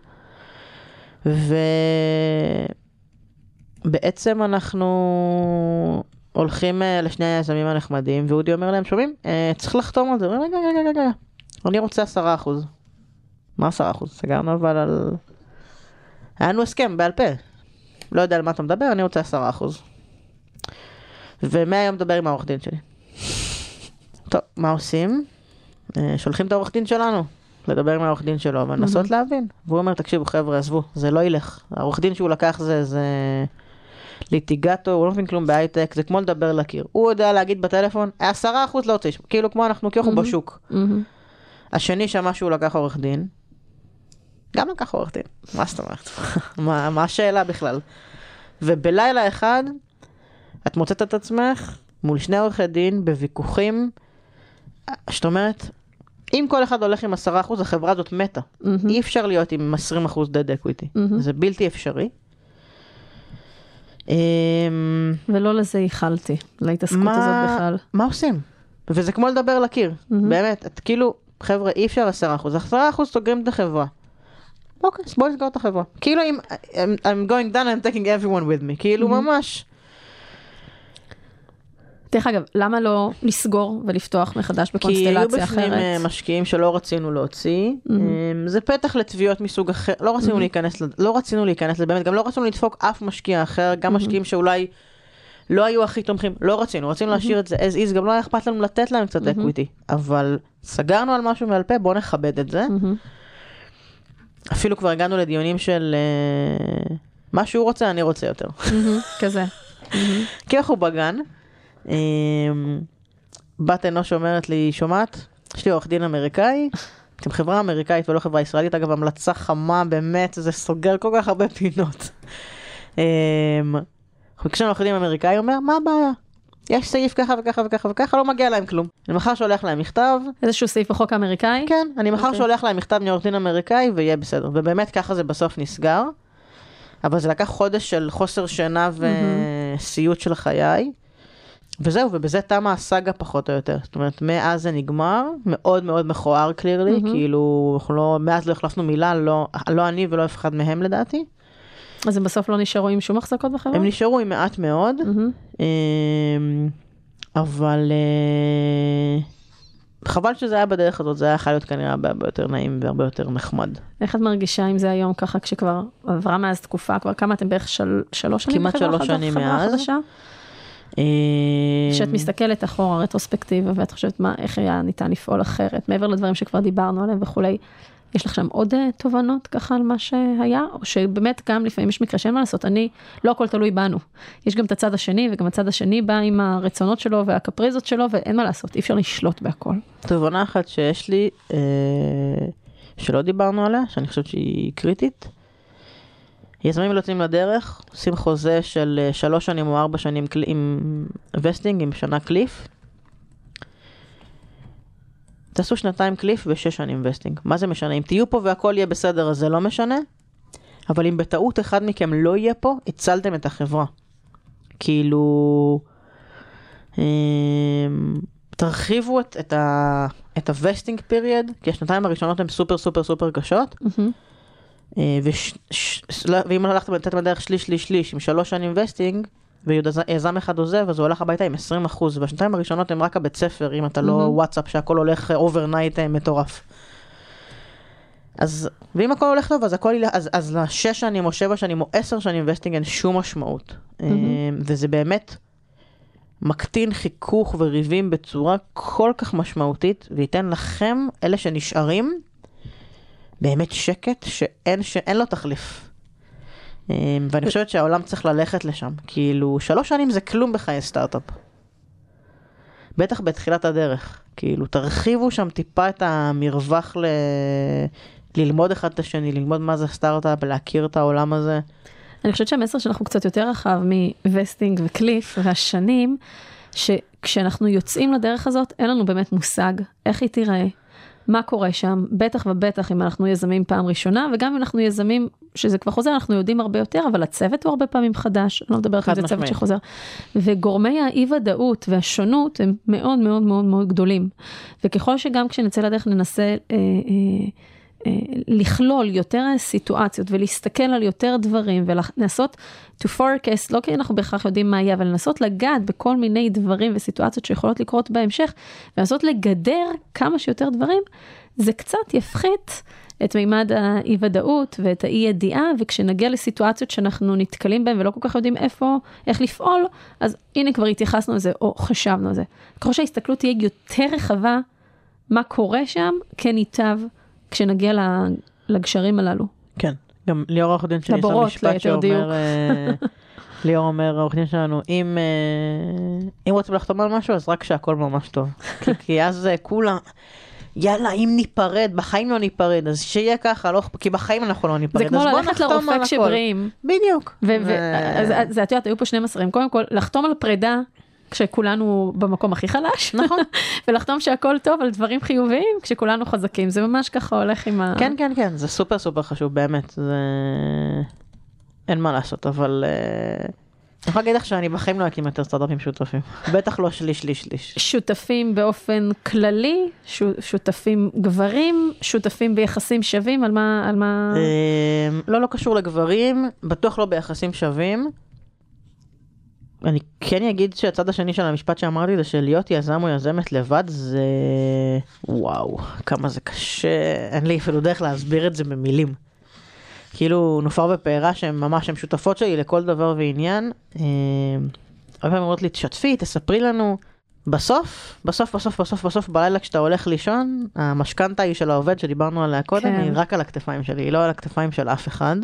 ובעצם אנחנו הולכים אה, לשני היזמים הנחמדים, ואודי אומר להם, שומעים, אה, צריך לחתום על זה. רגע, רגע, רגע, אני רוצה עשרה אחוז. מה עשרה אחוז? סגרנו אבל על... היה לנו הסכם בעל פה. לא יודע על מה אתה מדבר, אני רוצה עשרה אחוז. ומהיום מדבר עם העורך דין שלי. טוב, מה עושים? אה, שולחים את העורך דין שלנו לדבר עם העורך דין שלו ולנסות להבין. והוא אומר, תקשיבו חבר'ה, עזבו, זה לא ילך. העורך דין שהוא לקח זה, זה ליטיגטו, הוא לא מבין כלום בהייטק, זה כמו לדבר לקיר. הוא יודע להגיד בטלפון, עשרה אחוז לא רוצה, לשמוע." כאילו כמו אנחנו, כאילו אנחנו בשוק. מהמם. השני שמע שהוא לקח עורך דין, גם לקח עורך דין, מה זאת אומרת? מה, מה השאלה בכלל? ובלילה אחד, את מוצאת את עצמך מול שני עורכי דין בוויכוחים, שאת אומרת, אם כל אחד הולך עם עשרה אחוז, החברה הזאת מתה. מהמם. אי אפשר להיות עם 20 אחוז dead equity. מהמם. זה בלתי אפשרי. אמ, ולא לזה ייחלתי, להתעסקות מה- הזאת בכלל. מה עושים? וזה כמו לדבר לקיר, מהמם. באמת, את כאילו, חבר'ה, אי אפשר עשרה אחוז, עשרה אחוז סוגרים את החברה. אוקיי, אז בואו נסגור את החברה. כאילו אם, I'm, going down, I'm taking everyone with me, כאילו ממש. דרך אגב, למה לא לסגור ולפתוח מחדש כי היו בקונסטלציה בפנים אה, אחרת? משקיעים שלא רצינו להוציא, אמ, זה פתח לתביעות מסוג אחר, לא רצינו להיכנס, לזה- לא רצינו להיכנס לזה, באמת, גם לא רצינו לדפוק אף משקיע אחר, גם משקיעים שאולי לא היו הכי תומכים, לא רצינו, רצינו להשאיר את זה as is, גם לא היה אכפת לנו לתת להם קצת אקוויטי, אבל סגרנו על משהו בעל פה, בואו נכבד את זה. מהמם. אפילו כבר הגענו לדיונים של אה, מה שהוא רוצה, אני רוצה יותר. כזה. כי אנחנו בגן, אה, בת אנוש אומרת לי, שומעת? יש לי עורך דין אמריקאי, אתם חברה אמריקאית ולא חברה ישראלית, אגב, המלצה חמה, באמת, זה סוגר כל כך הרבה פינות. אה, אנחנו ביקשנו עורך דין אמריקאי, אומר, מה הבעיה? יש סעיף ככה וככה וככה וככה, לא מגיע להם כלום. אני מחר שולח להם מכתב, איזשהו סעיף בחוק האמריקאי? כן, אני מחר אוקיי. שולח להם מכתב מעורך דין אמריקאי ויהיה בסדר. ובאמת ככה זה בסוף נסגר. אבל זה לקח חודש של חוסר שינה וסיוט של חיי. וזהו, ובזה תמה הסאגה פחות או יותר. זאת אומרת, מאז זה נגמר, מאוד מאוד מכוער קלירלי, כאילו, אנחנו לא, מאז לא החלפנו מילה, לא, לא אני ולא אף אחד מהם לדעתי. אז הם בסוף לא נשארו עם שום החזקות בחברה? הם נשארו עם מעט מאוד. אמ, אבל אה, חבל שזה היה בדרך הזאת, זה היה יכול להיות כנראה הרבה יותר נעים והרבה יותר נחמד. איך את מרגישה עם זה היום ככה כשכבר עברה מאז תקופה, כבר כמה אתם בערך של, שלוש שנים כמעט בחברה שלוש שנים מאז. אמ, כשאת מסתכלת אחורה, רטרוספקטיבה, ואת חושבת מה, איך היה ניתן לפעול אחרת, מעבר לדברים שכבר דיברנו עליהם וכולי, יש לך שם עוד אה, תובנות ככה על מה שהיה, או שבאמת גם לפעמים יש מקרה שאין מה לעשות, אני, לא הכל תלוי בנו. יש גם את הצד השני, וגם הצד השני בא עם הרצונות שלו והקפריזות שלו, ואין מה לעשות, אי אפשר לשלוט בהכל. תובנה אחת שיש לי, אה, שלא דיברנו עליה, שאני חושבת שהיא קריטית. יזמים יוצאים לדרך, עושים חוזה של אה, שלוש שנים או ארבע שנים עם וסטינג, עם שנה קליף. תעשו שנתיים cliff ושש שנים vesting. מה זה משנה? אם תהיו פה והכל יהיה בסדר, אז זה לא משנה. אבל אם בטעות אחד מכם לא יהיה פה, הצלתם את החברה. כאילו... אמ, תרחיבו את, את, ה, את הווסטינג פיריוד, כי השנתיים הראשונות הן סופר סופר סופר קשות. אה, וש, ש, לא, ואם הלכתם לתת בדרך שליש שליש שליש עם שלוש שנים vesting, ויזם אחד עוזב, אז הוא הולך הביתה עם 20 אחוז, והשנתיים הראשונות הם רק הבית ספר, אם אתה לא. וואטסאפ שהכל הולך overnight מטורף. אז, ואם הכל הולך טוב, אז הכל, אז, אז לשש שנים או שבע שנים או עשר שנים vesting אין שום משמעות. מהמם. וזה באמת מקטין חיכוך וריבים בצורה כל כך משמעותית, וייתן לכם, אלה שנשארים, באמת שקט שאין, שאין לו תחליף. אה, ואני חושבת שהעולם צריך ללכת לשם. כאילו, שלוש שנים זה כלום בחיי סטארט-אפ. בטח בתחילת הדרך. כאילו, תרחיבו שם טיפה את המרווח ל... ללמוד אחד את השני, ללמוד מה זה סטארט-אפ, להכיר את העולם הזה. אני חושבת שהמסר הוא קצת יותר רחב מווסטינג וקליף והשנים, שכשאנחנו יוצאים לדרך הזאת, אין לנו באמת מושג איך היא תיראה, מה קורה שם, בטח ובטח אם אנחנו יזמים פעם ראשונה, וגם אם אנחנו יזמים, שזה כבר חוזר, אנחנו יודעים הרבה יותר, אבל הצוות הוא הרבה פעמים חדש, אני לא מדברת חד על זה צוות. שחוזר. וגורמי האי-ודאות והשונות הם מאוד מאוד מאוד מאוד גדולים. וככל שגם כשנצא לדרך ננסה אה, אה, לכלול יותר סיטואציות ולהסתכל על יותר דברים ולנסות to forecast, לא כי אנחנו בהכרח יודעים מה יהיה, אבל לנסות לגעת בכל מיני דברים וסיטואציות שיכולות לקרות בהמשך, ולנסות לגדר כמה שיותר דברים, זה קצת יפחית את מימד האי-ודאות ואת האי-ידיעה, וכשנגיע לסיטואציות שאנחנו נתקלים בהן ולא כל כך יודעים איפה, איך לפעול, אז הנה כבר התייחסנו לזה או חשבנו על זה. ככל שההסתכלות תהיה יותר רחבה, מה קורה שם, כן ייטב כשנגיע לגשרים הללו. כן. גם ליאור העורך דין שלי, יש לו משפט דיוק. שאומר, אה, ליאור אומר, העורך דין שלנו, אם אה, אם רוצים לחתום על משהו, אז רק שהכל ממש טוב. כי- אז אה, כולם, יאללה, אם ניפרד, בחיים לא ניפרד, אז שיהיה ככה, לא כי בחיים אנחנו לא ניפרד, זה כמו אז בוא ללכת נחתום לרופא על הכל. כשבריאים. בדיוק. ו- ו- ו- אז- אז את יודעת, היו פה שני מסרים. קודם כל, לחתום על פרידה כשכולנו במקום הכי חלש. נכון. ולחתום שהכל טוב על דברים חיוביים כשכולנו חזקים. זה ממש ככה הולך עם ה... כן, כן, כן, זה סופר סופר חשוב, באמת, זה... אין מה לעשות, אבל... אה, אני יכולה להגיד לך שאני בחיים לא אקים יותר סטארט-אפים שותפים. בטח לא שליש, שליש, שליש. שותפים באופן כללי, שותפים גברים, שותפים ביחסים שווים, על מה... על מה... אה, לא, לא קשור לגברים, בטוח לא ביחסים שווים. אני כן אגיד שהצד השני של המשפט שאמרתי זה שלהיות יזם או יזמת לבד זה וואו כמה זה קשה אין לי אפילו דרך להסביר את זה במילים. כאילו נופר ופארה שהן ממש הן שותפות שלי לכל דבר ועניין. אה, הרבה פעמים אומרות לי תשתפי תספרי לנו. בסוף בסוף בסוף בסוף בסוף בלילה כשאתה הולך לישון המשכנתה היא של העובד שדיברנו עליה קודם כן. היא רק על הכתפיים שלי היא לא על הכתפיים של אף אחד.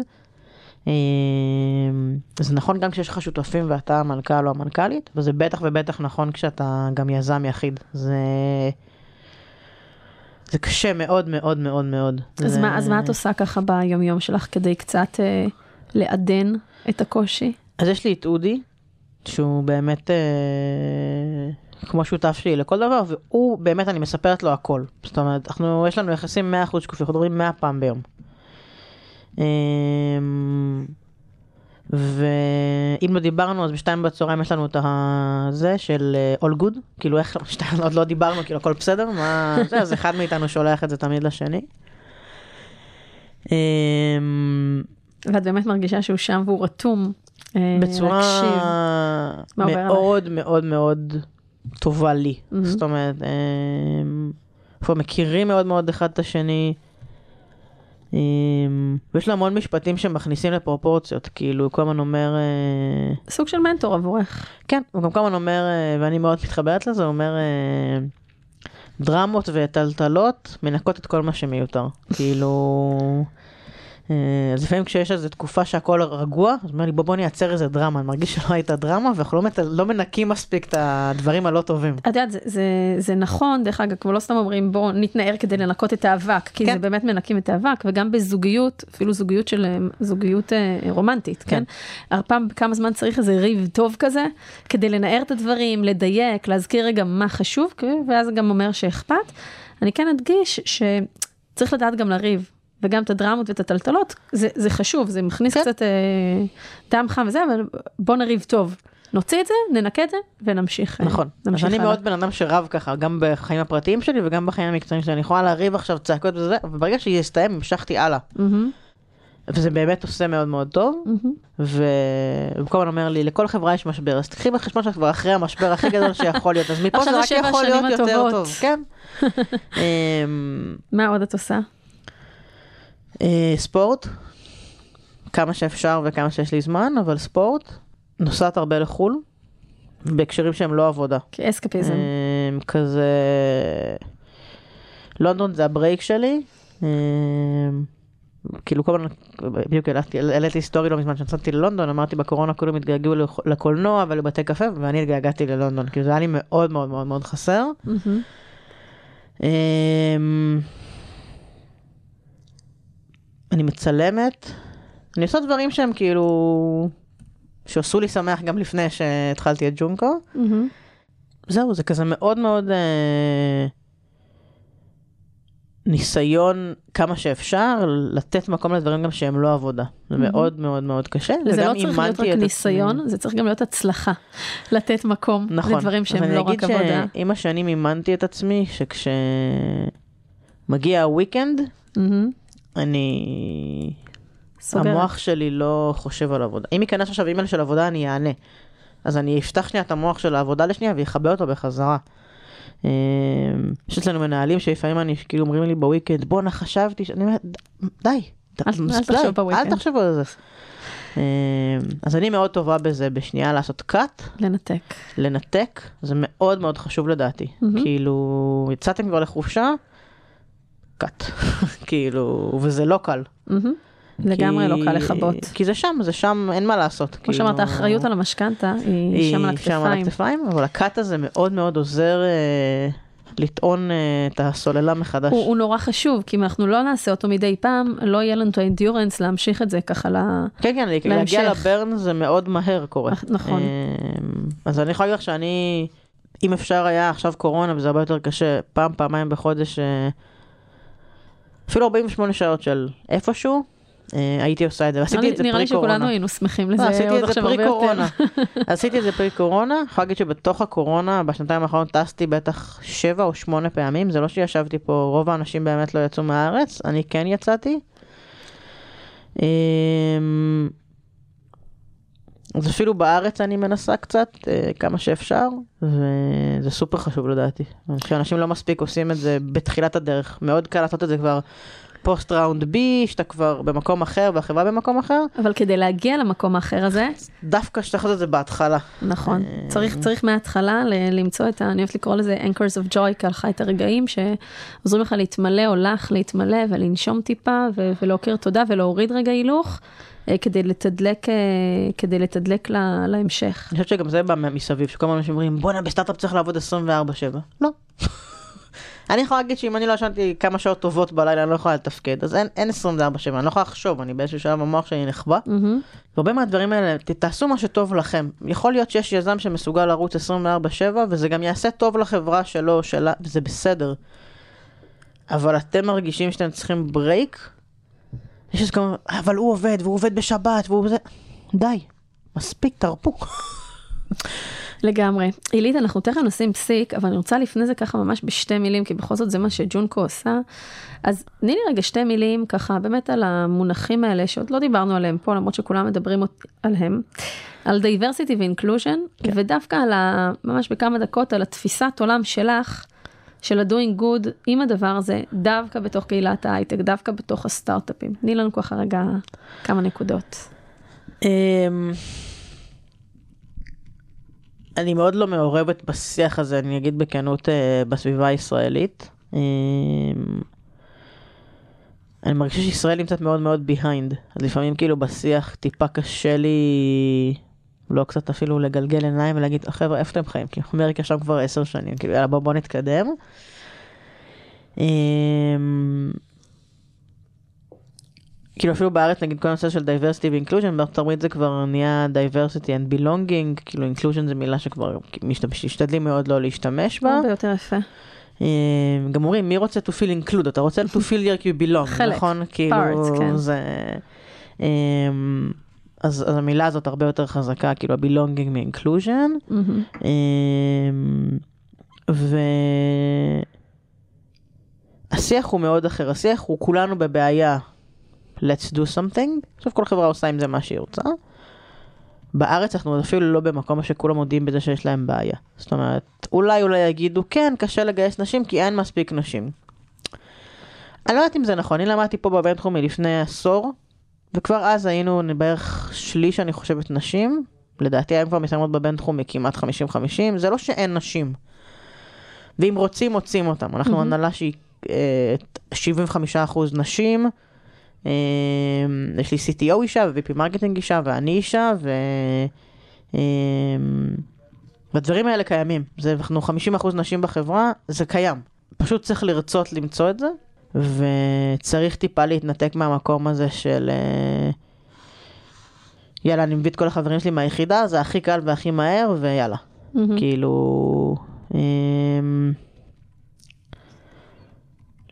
אה, זה נכון גם כשיש לך שותפים ואתה המנכ"ל או המנכ"לית, וזה בטח ובטח נכון כשאתה גם יזם יחיד. זה... זה קשה מאוד מאוד מאוד מאוד. אז, זה... מה, אז מה את עושה ככה ביומיום שלך כדי קצת אה, לעדן את הקושי? אז יש לי את אודי, שהוא באמת אה, כמו שותף שלי לכל דבר, והוא באמת, אני מספרת לו הכל. זאת אומרת, אנחנו, יש לנו יחסים 100% שקופים, אנחנו מדברים 100 פעם ביום. אה, ואם לא דיברנו, אז בשתיים בצהריים יש לנו את הזה של אה, all good, כאילו איך, שתיים עוד לא דיברנו, כאילו הכל בסדר, מה זה, אז אחד מאיתנו שולח את זה תמיד לשני. אה, ואת באמת מרגישה שהוא שם והוא רתום אה, בצורה מאוד מאוד מאוד טובה לי. זאת אומרת, אמ, אנחנו מכירים מאוד מאוד אחד את השני. אמ, ויש לו המון משפטים שמכניסים לפרופורציות, כאילו, הוא כל הזמן אומר, אה, סוג של מנטור עבורך. כן, הוא גם כל הזמן אומר, אה, ואני מאוד מתחברת לזה, הוא אומר, אה, דרמות וטלטלות מנקות את כל מה שמיותר. כאילו, אז לפעמים כשיש איזו תקופה שהכל רגוע, אז אומר לי, בוא בוא נייצר איזה דרמה, אני מרגיש שלא הייתה דרמה, ואנחנו לא, מטל, לא מנקים מספיק את הדברים הלא טובים. את יודעת, זה, זה, זה נכון, דרך אגב, כבר לא סתם אומרים בואו נתנער כדי לנקות את האבק, כי כן. זה באמת מנקים את האבק, וגם בזוגיות, אפילו זוגיות של אה, זוגיות אה, רומנטית, כן? כן? פעם בכמה זמן צריך איזה ריב טוב כזה, כדי לנער את הדברים, לדייק, להזכיר רגע מה חשוב, ואז גם אומר שאכפת. אני כן אדגיש שצריך לדעת גם לריב. וגם את הדרמות ואת הטלטלות, זה, זה חשוב, זה מכניס כן. קצת אה, דם חם וזה, אבל בוא נריב טוב. נוציא את זה, ננקה את זה, ונמשיך. אה, נכון. אז נמשיך אני הלאה. מאוד בן אדם שרב ככה, גם בחיים הפרטיים שלי וגם בחיים המקצועיים שלי. אני יכולה לריב עכשיו צעקות וזה, אבל ברגע שיסתיים המשכתי הלאה. מהמם. וזה באמת עושה מאוד מאוד טוב, כל הזמן אומר לי, לכל חברה יש משבר, אז תקחי בחשבון שאת כבר אחרי המשבר הכי גדול שיכול להיות, אז מפה זה רק יכול להיות השנים יותר הטובות. טוב, כן. אמ, מה עוד את עושה? אה, ספורט, כמה שאפשר וכמה שיש לי זמן, אבל ספורט, נוסעת הרבה לחו"ל, בהקשרים שהם לא עבודה. כ escapism. אמ, כזה... לונדון זה ה break שלי. אמ, כאילו כל הזמן, בדיוק העליתי- סטורי לא מזמן שנסעתי ללונדון, אמרתי בקורונה כולם התגעגעו לקולנוע ולבתי קפה, ואני התגעגעתי ללונדון, כאילו זה היה לי מאוד מאוד מאוד מאוד חסר. אני מצלמת, אני עושה דברים שהם כאילו, שעשו לי שמח גם לפני שהתחלתי את ג'ונקו. מהמם. זהו, זה כזה מאוד מאוד אה, ניסיון כמה שאפשר לתת מקום לדברים גם שהם לא עבודה. זה מהמם. מאוד מאוד מאוד קשה. וזה לא צריך להיות רק את ניסיון, עצמי. זה צריך גם להיות הצלחה. לתת מקום נכון. לדברים שהם אני לא רק אגיד עבודה. שעם השנים אימנתי את עצמי שכשמגיע ה weekend, מהמם. אני... סוגרת. המוח שלי לא חושב על עבודה. אם ייכנס עכשיו אימייל של עבודה, אני אענה. אז אני אפתח שנייה את המוח של העבודה לשנייה ואכבה אותו בחזרה. אמ, יש אצלנו מנהלים שלפעמים אני, כאילו אומרים לי ב weekend, בואנה חשבתי, ש-" אני אומרת, די, אל- תחשוב ב weekend." אל תחשבו על זה. אמ, אז אני מאוד טובה בזה, בשנייה לעשות cut, לנתק. לנתק, זה מאוד מאוד חשוב לדעתי. כאילו, יצאתם כבר לחופשה, cut. כאילו, וזה לא קל. לגמרי לא קל לכבות. כי זה שם, זה שם, אין מה לעשות. כמו שאמרת, האחריות על המשכנתה היא שם על שם על הכתפיים. הכתפיים, אבל הקאט הזה מאוד מאוד עוזר אה, לטעון אה, את הסוללה מחדש. הוא, הוא נורא חשוב, כי אם אנחנו לא נעשה אותו מדי פעם, לא יהיה לנו את האנדיורנס להמשיך את זה ככה ל... כן, כן, להגיע להמשך. לברן זה מאוד מהר קורה. נכון. אה, אז אני יכולה להגיד לך שאני, אם אפשר היה עכשיו קורונה וזה הרבה יותר קשה, פעם, פעמיים בחודש, אה, אפילו 48 שעות של איפשהו, אה, הייתי עושה את זה, ועשיתי את זה נראה לי פרי קורונה. שכולנו היינו שמחים לזה לא, עשיתי עוד עכשיו פרי הרבה יותר. קורונה. עשיתי את זה פרי קורונה, אני יכולה להגיד שבתוך הקורונה, בשנתיים האחרונות טסתי בטח שבע או שמונה פעמים, זה לא שישבתי פה, רוב האנשים באמת לא יצאו מהארץ, אני כן יצאתי. אז אפילו בארץ אני מנסה קצת, אה, כמה שאפשר, וזה סופר חשוב לדעתי. אני חושב שאנשים לא מספיק עושים את זה בתחילת הדרך, מאוד קל לעשות את זה כבר פוסט ראונד בי, שאתה כבר במקום אחר והחברה במקום אחר, אבל כדי להגיע למקום האחר הזה, דווקא שצריך לעשות את זה בהתחלה. נכון, אה, צריך, צריך מההתחלה ל- למצוא את ה... אני אוהבת לקרוא לזה anchors of joy, ככה את הרגעים שעוזרים לך להתמלא או לך להתמלא ולנשום טיפה ו- ולהכיר תודה ולהוריד רגע הילוך. אה, כדי לתדלק, אה, כדי לתדלק לה, להמשך. אני חושבת שגם זה בא מסביב, שכל הזמן אנשים אומרים, בואנה, בסטארט-אפ צריך לעבוד 24/7. לא. אני יכולה להגיד שאם אני לא ישנתי כמה שעות טובות בלילה, אני לא יכולה לתפקד, אז אין, אין 24/7, אני לא יכולה לחשוב, אני באיזשהו שלב המוח שלי נחבא. מהמם. והרבה מהדברים האלה, ת- תעשו מה שטוב לכם. יכול להיות שיש יזם שמסוגל לרוץ 24/7, וזה גם יעשה טוב לחברה שלו שלה, וזה בסדר. אבל אתם מרגישים שאתם צריכים ברייק? יש איזה כמה, אבל הוא עובד, והוא עובד בשבת, והוא זה... די, מספיק, תרפו. לגמרי. עילית, אנחנו תכף נשים פסיק, אבל אני רוצה לפני זה ככה ממש בשתי מילים, כי בכל זאת זה מה שג'ונקו עושה. אז תני לי רגע שתי מילים ככה באמת על המונחים האלה, שעוד לא דיברנו עליהם פה, למרות שכולם מדברים עליהם, על diversity ו-inclusion, כן. ודווקא על ה... ממש בכמה דקות, על התפיסת עולם שלך, של ה-doing good עם הדבר הזה, דווקא בתוך קהילת ההייטק, דווקא בתוך הסטארט-אפים. תני לנו ככה רגע כמה נקודות. אמ, אני מאוד לא מעורבת בשיח הזה, אני אגיד בכנות, אה, בסביבה הישראלית. אמ, אני מרגישה שישראל נמצאת מאוד מאוד ביהיינד, אז לפעמים כאילו בשיח טיפה קשה לי, לא קצת אפילו לגלגל עיניים ולהגיד, חבר'ה, איפה אתם חיים? כאילו, אמריקה שם כבר עשר שנים, כאילו, יאללה, בואו בוא נתקדם. אמ, כאילו אפילו בארץ נגיד כל הנושא של diversity ו-inclusion, בארצות הברית זה כבר נהיה diversity and belonging, כאילו inclusion זה מילה שכבר משתמש- משתדלים מאוד לא להשתמש בה. הרבה יותר יפה. אה, גם אומרים מי רוצה to feel include, אתה רוצה to feel like you belong, חלק, נכון? כאילו part, כן. זה... אז, אז המילה הזאת הרבה יותר חזקה, כאילו ה-belonging מ-inclusion. מהמם. אמ, והשיח הוא מאוד אחר, השיח הוא כולנו בבעיה let's do something. עכשיו כל חברה עושה עם זה מה שהיא רוצה. בארץ אנחנו אפילו לא במקום שכולם מודים בזה שיש להם בעיה. זאת אומרת, אולי אולי יגידו, כן, קשה לגייס נשים כי אין מספיק נשים. אני לא יודעת אם זה נכון, אני למדתי פה בבינתחומי לפני עשור, וכבר אז היינו בערך שליש, אני חושבת, נשים. לדעתי היום כבר מסיימות בבינתחומי כמעט 50-50, זה לא שאין נשים. ואם רוצים, מוצאים אותם. אנחנו מהמם. הנהלה שהיא אה, 75% נשים. אה, יש לי CTO אישה ו- VP marketing אישה ואני אישה ו... אה, והדברים האלה קיימים. זה, אנחנו 50% נשים בחברה, זה קיים. פשוט צריך לרצות למצוא את זה, וצריך טיפה להתנתק מהמקום הזה של... אה, יאללה, אני מביא את כל החברים שלי מהיחידה, זה הכי קל והכי מהר, ויאללה. מהמם. כאילו... אמ,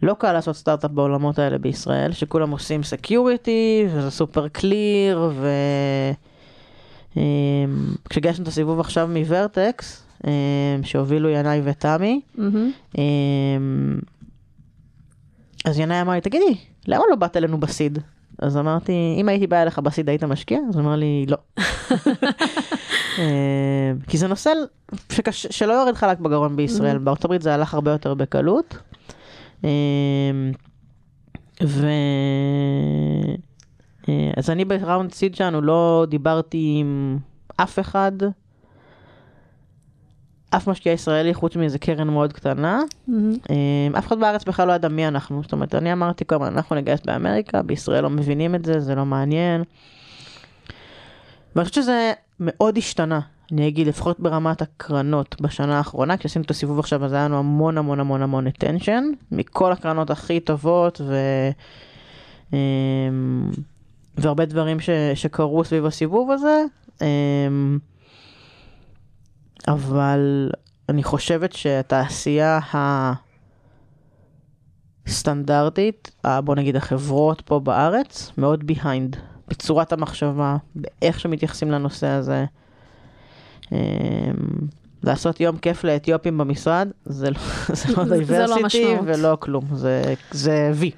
לא קל לעשות סטארט-אפ בעולמות האלה בישראל, שכולם עושים security, וזה super clear, ו... אמ, כשגייסנו את הסיבוב עכשיו מ Vertex, אמ, שהובילו ינאי ותמי, מהמם. אז ינאי אמר לי, תגידי, למה לא באת אלינו בסיד? אז אמרתי, אם הייתי באה אליך בסיד היית משקיע? אז הוא אמר לי, לא. אה, כי זה נושא שקש... שלא יורד חלק בגרון בישראל, בארצות הברית זה הלך הרבה יותר בקלות. אה, ו... אה, אז אני בראונד סיד שלנו לא דיברתי עם אף אחד, אף משקיע ישראלי חוץ מאיזה קרן מאוד קטנה. אמ, אף אחד בארץ בכלל לא ידע מי אנחנו, זאת אומרת, אני אמרתי כל הזמן, אנחנו נגייס באמריקה, בישראל לא מבינים את זה, זה לא מעניין. ואני חושבת שזה מאוד השתנה, אני אגיד, לפחות ברמת הקרנות בשנה האחרונה, כשעשינו את הסיבוב עכשיו, אז היה לנו המון המון המון המון attention, מכל הקרנות הכי טובות, ו... אמ, והרבה דברים ש... שקרו סביב הסיבוב הזה. אבל אני חושבת שהתעשייה הסטנדרטית, בוא נגיד החברות פה בארץ, מאוד behind, בצורת המחשבה, באיך שמתייחסים לנושא הזה. אמ, לעשות יום כיף לאתיופים במשרד, זה לא, זה לא לא diversity המשמעות. ולא כלום, זה, זה וי.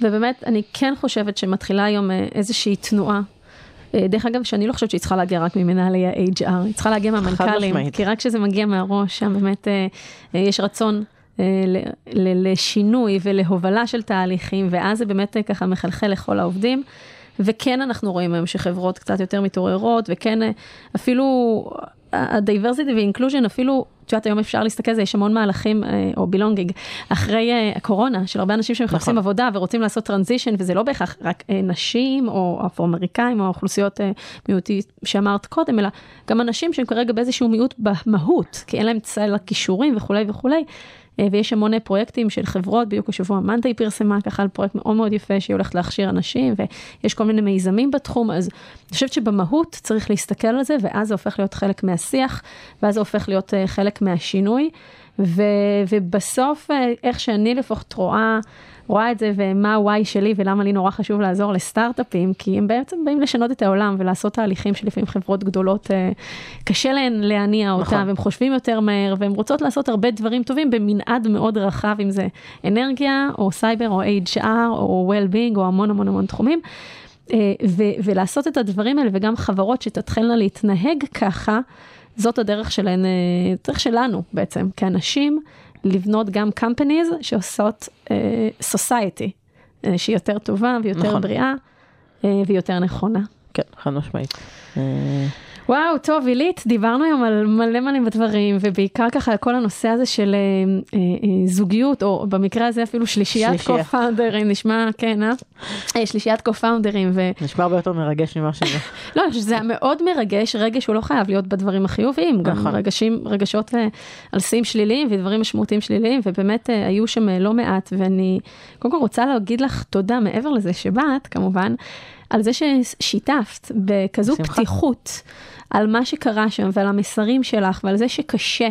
ובאמת, אני כן חושבת שמתחילה היום אה, איזושהי תנועה. אה, דרך אגב, שאני לא חושבת שהיא צריכה להגיע רק ממנהלי ה-HR, היא צריכה להגיע מהמנכ"לים. כי רק כשזה מגיע מהראש, שם באמת אה, אה, יש רצון לשינוי ולהובלה של תהליכים, ואז זה באמת ככה מחלחל לכל העובדים. וכן אנחנו רואים היום שחברות קצת יותר מתעוררות, וכן אפילו ה-diversity ו-inclusion אפילו, את יודעת, היום אפשר להסתכל על זה, יש המון מהלכים, אה, או בילונגינג, אחרי אה, הקורונה, של הרבה אנשים שמחפשים נכון. עבודה ורוצים לעשות טרנזישן, וזה לא בהכרח רק אה, נשים, או אפרו-אמריקאים, או אוכלוסיות אה, מיעוטי שאמרת קודם, אלא גם אנשים שהם כרגע באיזשהו מיעוט במהות, כי אין להם צל הכישורים וכולי וכולי. אה, ויש המון פרויקטים של חברות, בדיוק השבוע מנדי פרסמה ככה על פרויקט מאוד מאוד יפה שהיא הולכת להכשיר אנשים, ויש כל מיני מיזמים בתחום, אז אני חושבת שבמהות צריך להסתכל על זה, ואז זה הופך להיות חלק מהשיח, ואז זה הופך להיות אה, חלק מהשינוי, ו, ובסוף, אה, איך שאני לפחות רואה, רואה את זה, ומה ה-why שלי, ולמה לי נורא חשוב לעזור לסטארט-אפים, כי הם בעצם באים לשנות את העולם ולעשות תהליכים שלפעמים חברות גדולות, אה, קשה להן להניע אותם, נכון. והם חושבים יותר מהר, והם רוצות לעשות הרבה דברים טובים במנעד מאוד רחב, אם זה אנרגיה, או סייבר, או HR, או well-being, או המון המון המון תחומים. אה, ו- ולעשות את הדברים האלה, וגם חברות שתתחלנה להתנהג ככה, זאת הדרך שלהן, אה, דרך שלנו בעצם, כאנשים, לבנות גם companies שעושות אה, society, אה, שהיא יותר טובה ויותר נכון. בריאה אה, ויותר נכונה. כן, חד משמעית. וואו, טוב, עילית, דיברנו היום על מלא מלא דברים, ובעיקר ככה על כל הנושא הזה של אה, אה, אה, זוגיות, או במקרה הזה אפילו שלישיית. קו-פאונדרים, נשמע, כן, אה? אה? שלישיית קו-פאונדרים, ו... נשמע הרבה יותר מרגש ממה שזה. לא, היה מאוד מרגש, רגש הוא לא חייב להיות בדברים החיוביים, גם נכון. רגשים, רגשות אה, על שיאים שליליים ודברים משמעותיים שליליים, ובאמת אה, היו שם אה, לא מעט, ואני קודם כל רוצה להגיד לך תודה מעבר לזה שבאת, כמובן, על זה ששיתפת בכזו בשמחה. פתיחות על מה שקרה שם ועל המסרים שלך ועל זה שקשה.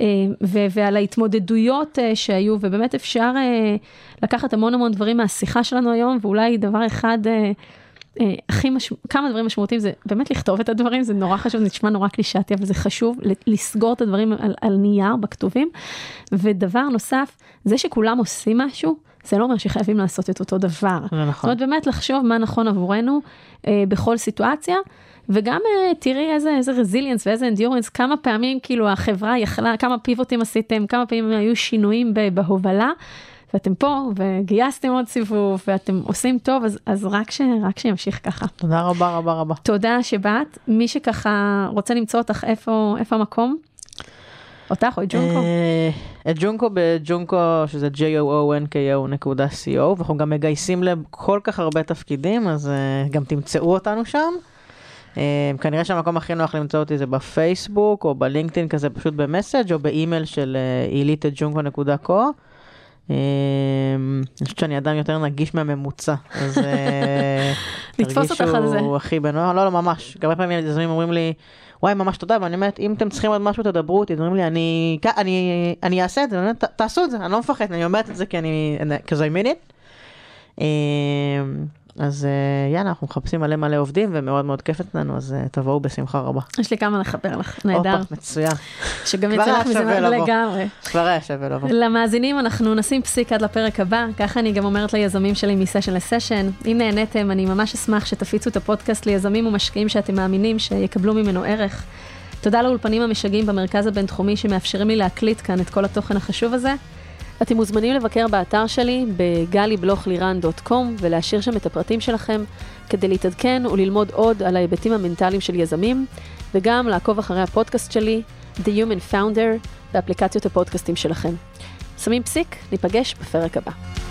אה, ו- ועל ההתמודדויות אה, שהיו, ובאמת אפשר אה, לקחת המון המון דברים מהשיחה שלנו היום, ואולי דבר אחד הכי מש... כמה דברים משמעותיים זה באמת לכתוב את הדברים, זה נורא חשוב, זה נשמע נורא קלישאתי, אבל זה חשוב לסגור את הדברים על, על נייר, בכתובים. ודבר נוסף, זה שכולם עושים משהו, זה לא אומר שחייבים לעשות את אותו דבר. זה זאת נכון. אומרת, באמת לחשוב מה נכון עבורנו אה, בכל סיטואציה, וגם אה, תראי איזה, איזה רזיליאנס ואיזה אנדיורנס, כמה פעמים כאילו החברה יכלה, כמה פיבוטים עשיתם, כמה פעמים היו שינויים בהובלה, ואתם פה, וגייסתם עוד סיבוב, ואתם עושים טוב, אז, אז רק, ש, רק שימשיך ככה. תודה רבה רבה רבה. תודה שבאת. מי שככה רוצה למצוא אותך, איפה, איפה המקום? אותך או את ג'ונקו? אה, את ג'ונקו בג'ונקו, שזה j-o-o-n-k-o נקודה co, ואנחנו גם מגייסים לכל כך הרבה תפקידים, אז אה, גם תמצאו אותנו שם. אה, כנראה שהמקום הכי נוח למצוא אותי זה בפייסבוק, או בלינקדאין כזה פשוט במסאג', או באימייל של עילית את ג'ונקו נקודה co. אני חושבת שאני אדם יותר נגיש מהממוצע, אז. תרגישו הכי בנוער, לא, לא, ממש. הרבה פעמים יזמים אומרים לי, וואי, ממש תודה, ואני אומרת, אם אתם צריכים עוד משהו, תדברו איתי, אומרים לי, אני, כ- אני, אני אעשה את זה, אני אומרת, "ת- תעשו את זה, אני לא מפחד, אני אומרת את זה כי אני, כי I mean. אז אה, יאללה, אנחנו מחפשים מלא מלא עובדים, ומאוד מאוד כיף אצלנו, אז אה, תבואו בשמחה רבה. יש לי כמה לחבר לך, נהדר. הופה, מצוין. שגם יצא לך מזה. לגמרי. כבר היה שווה לבוא. למאזינים אנחנו נשים פסיק עד לפרק הבא, ככה אני גם אומרת ליזמים שלי מסשן לסשן. אם נהניתם, אני ממש אשמח שתפיצו את הפודקאסט ליזמים ומשקיעים שאתם מאמינים שיקבלו ממנו ערך. תודה לאולפנים המשגעים במרכז הבינתחומי שמאפשרים לי להקליט כאן את כל התוכן החשוב הזה. אתם מוזמנים לבקר באתר שלי בגלי-בלוך-לירן.com ולהשאיר שם את הפרטים שלכם כדי להתעדכן וללמוד עוד על ההיבטים המנטליים של יזמים, וגם לעקוב אחרי הפודקאסט שלי, The Human Founder, באפליקציות הפודקאסטים שלכם. שמים פסיק, ניפגש בפרק הבא.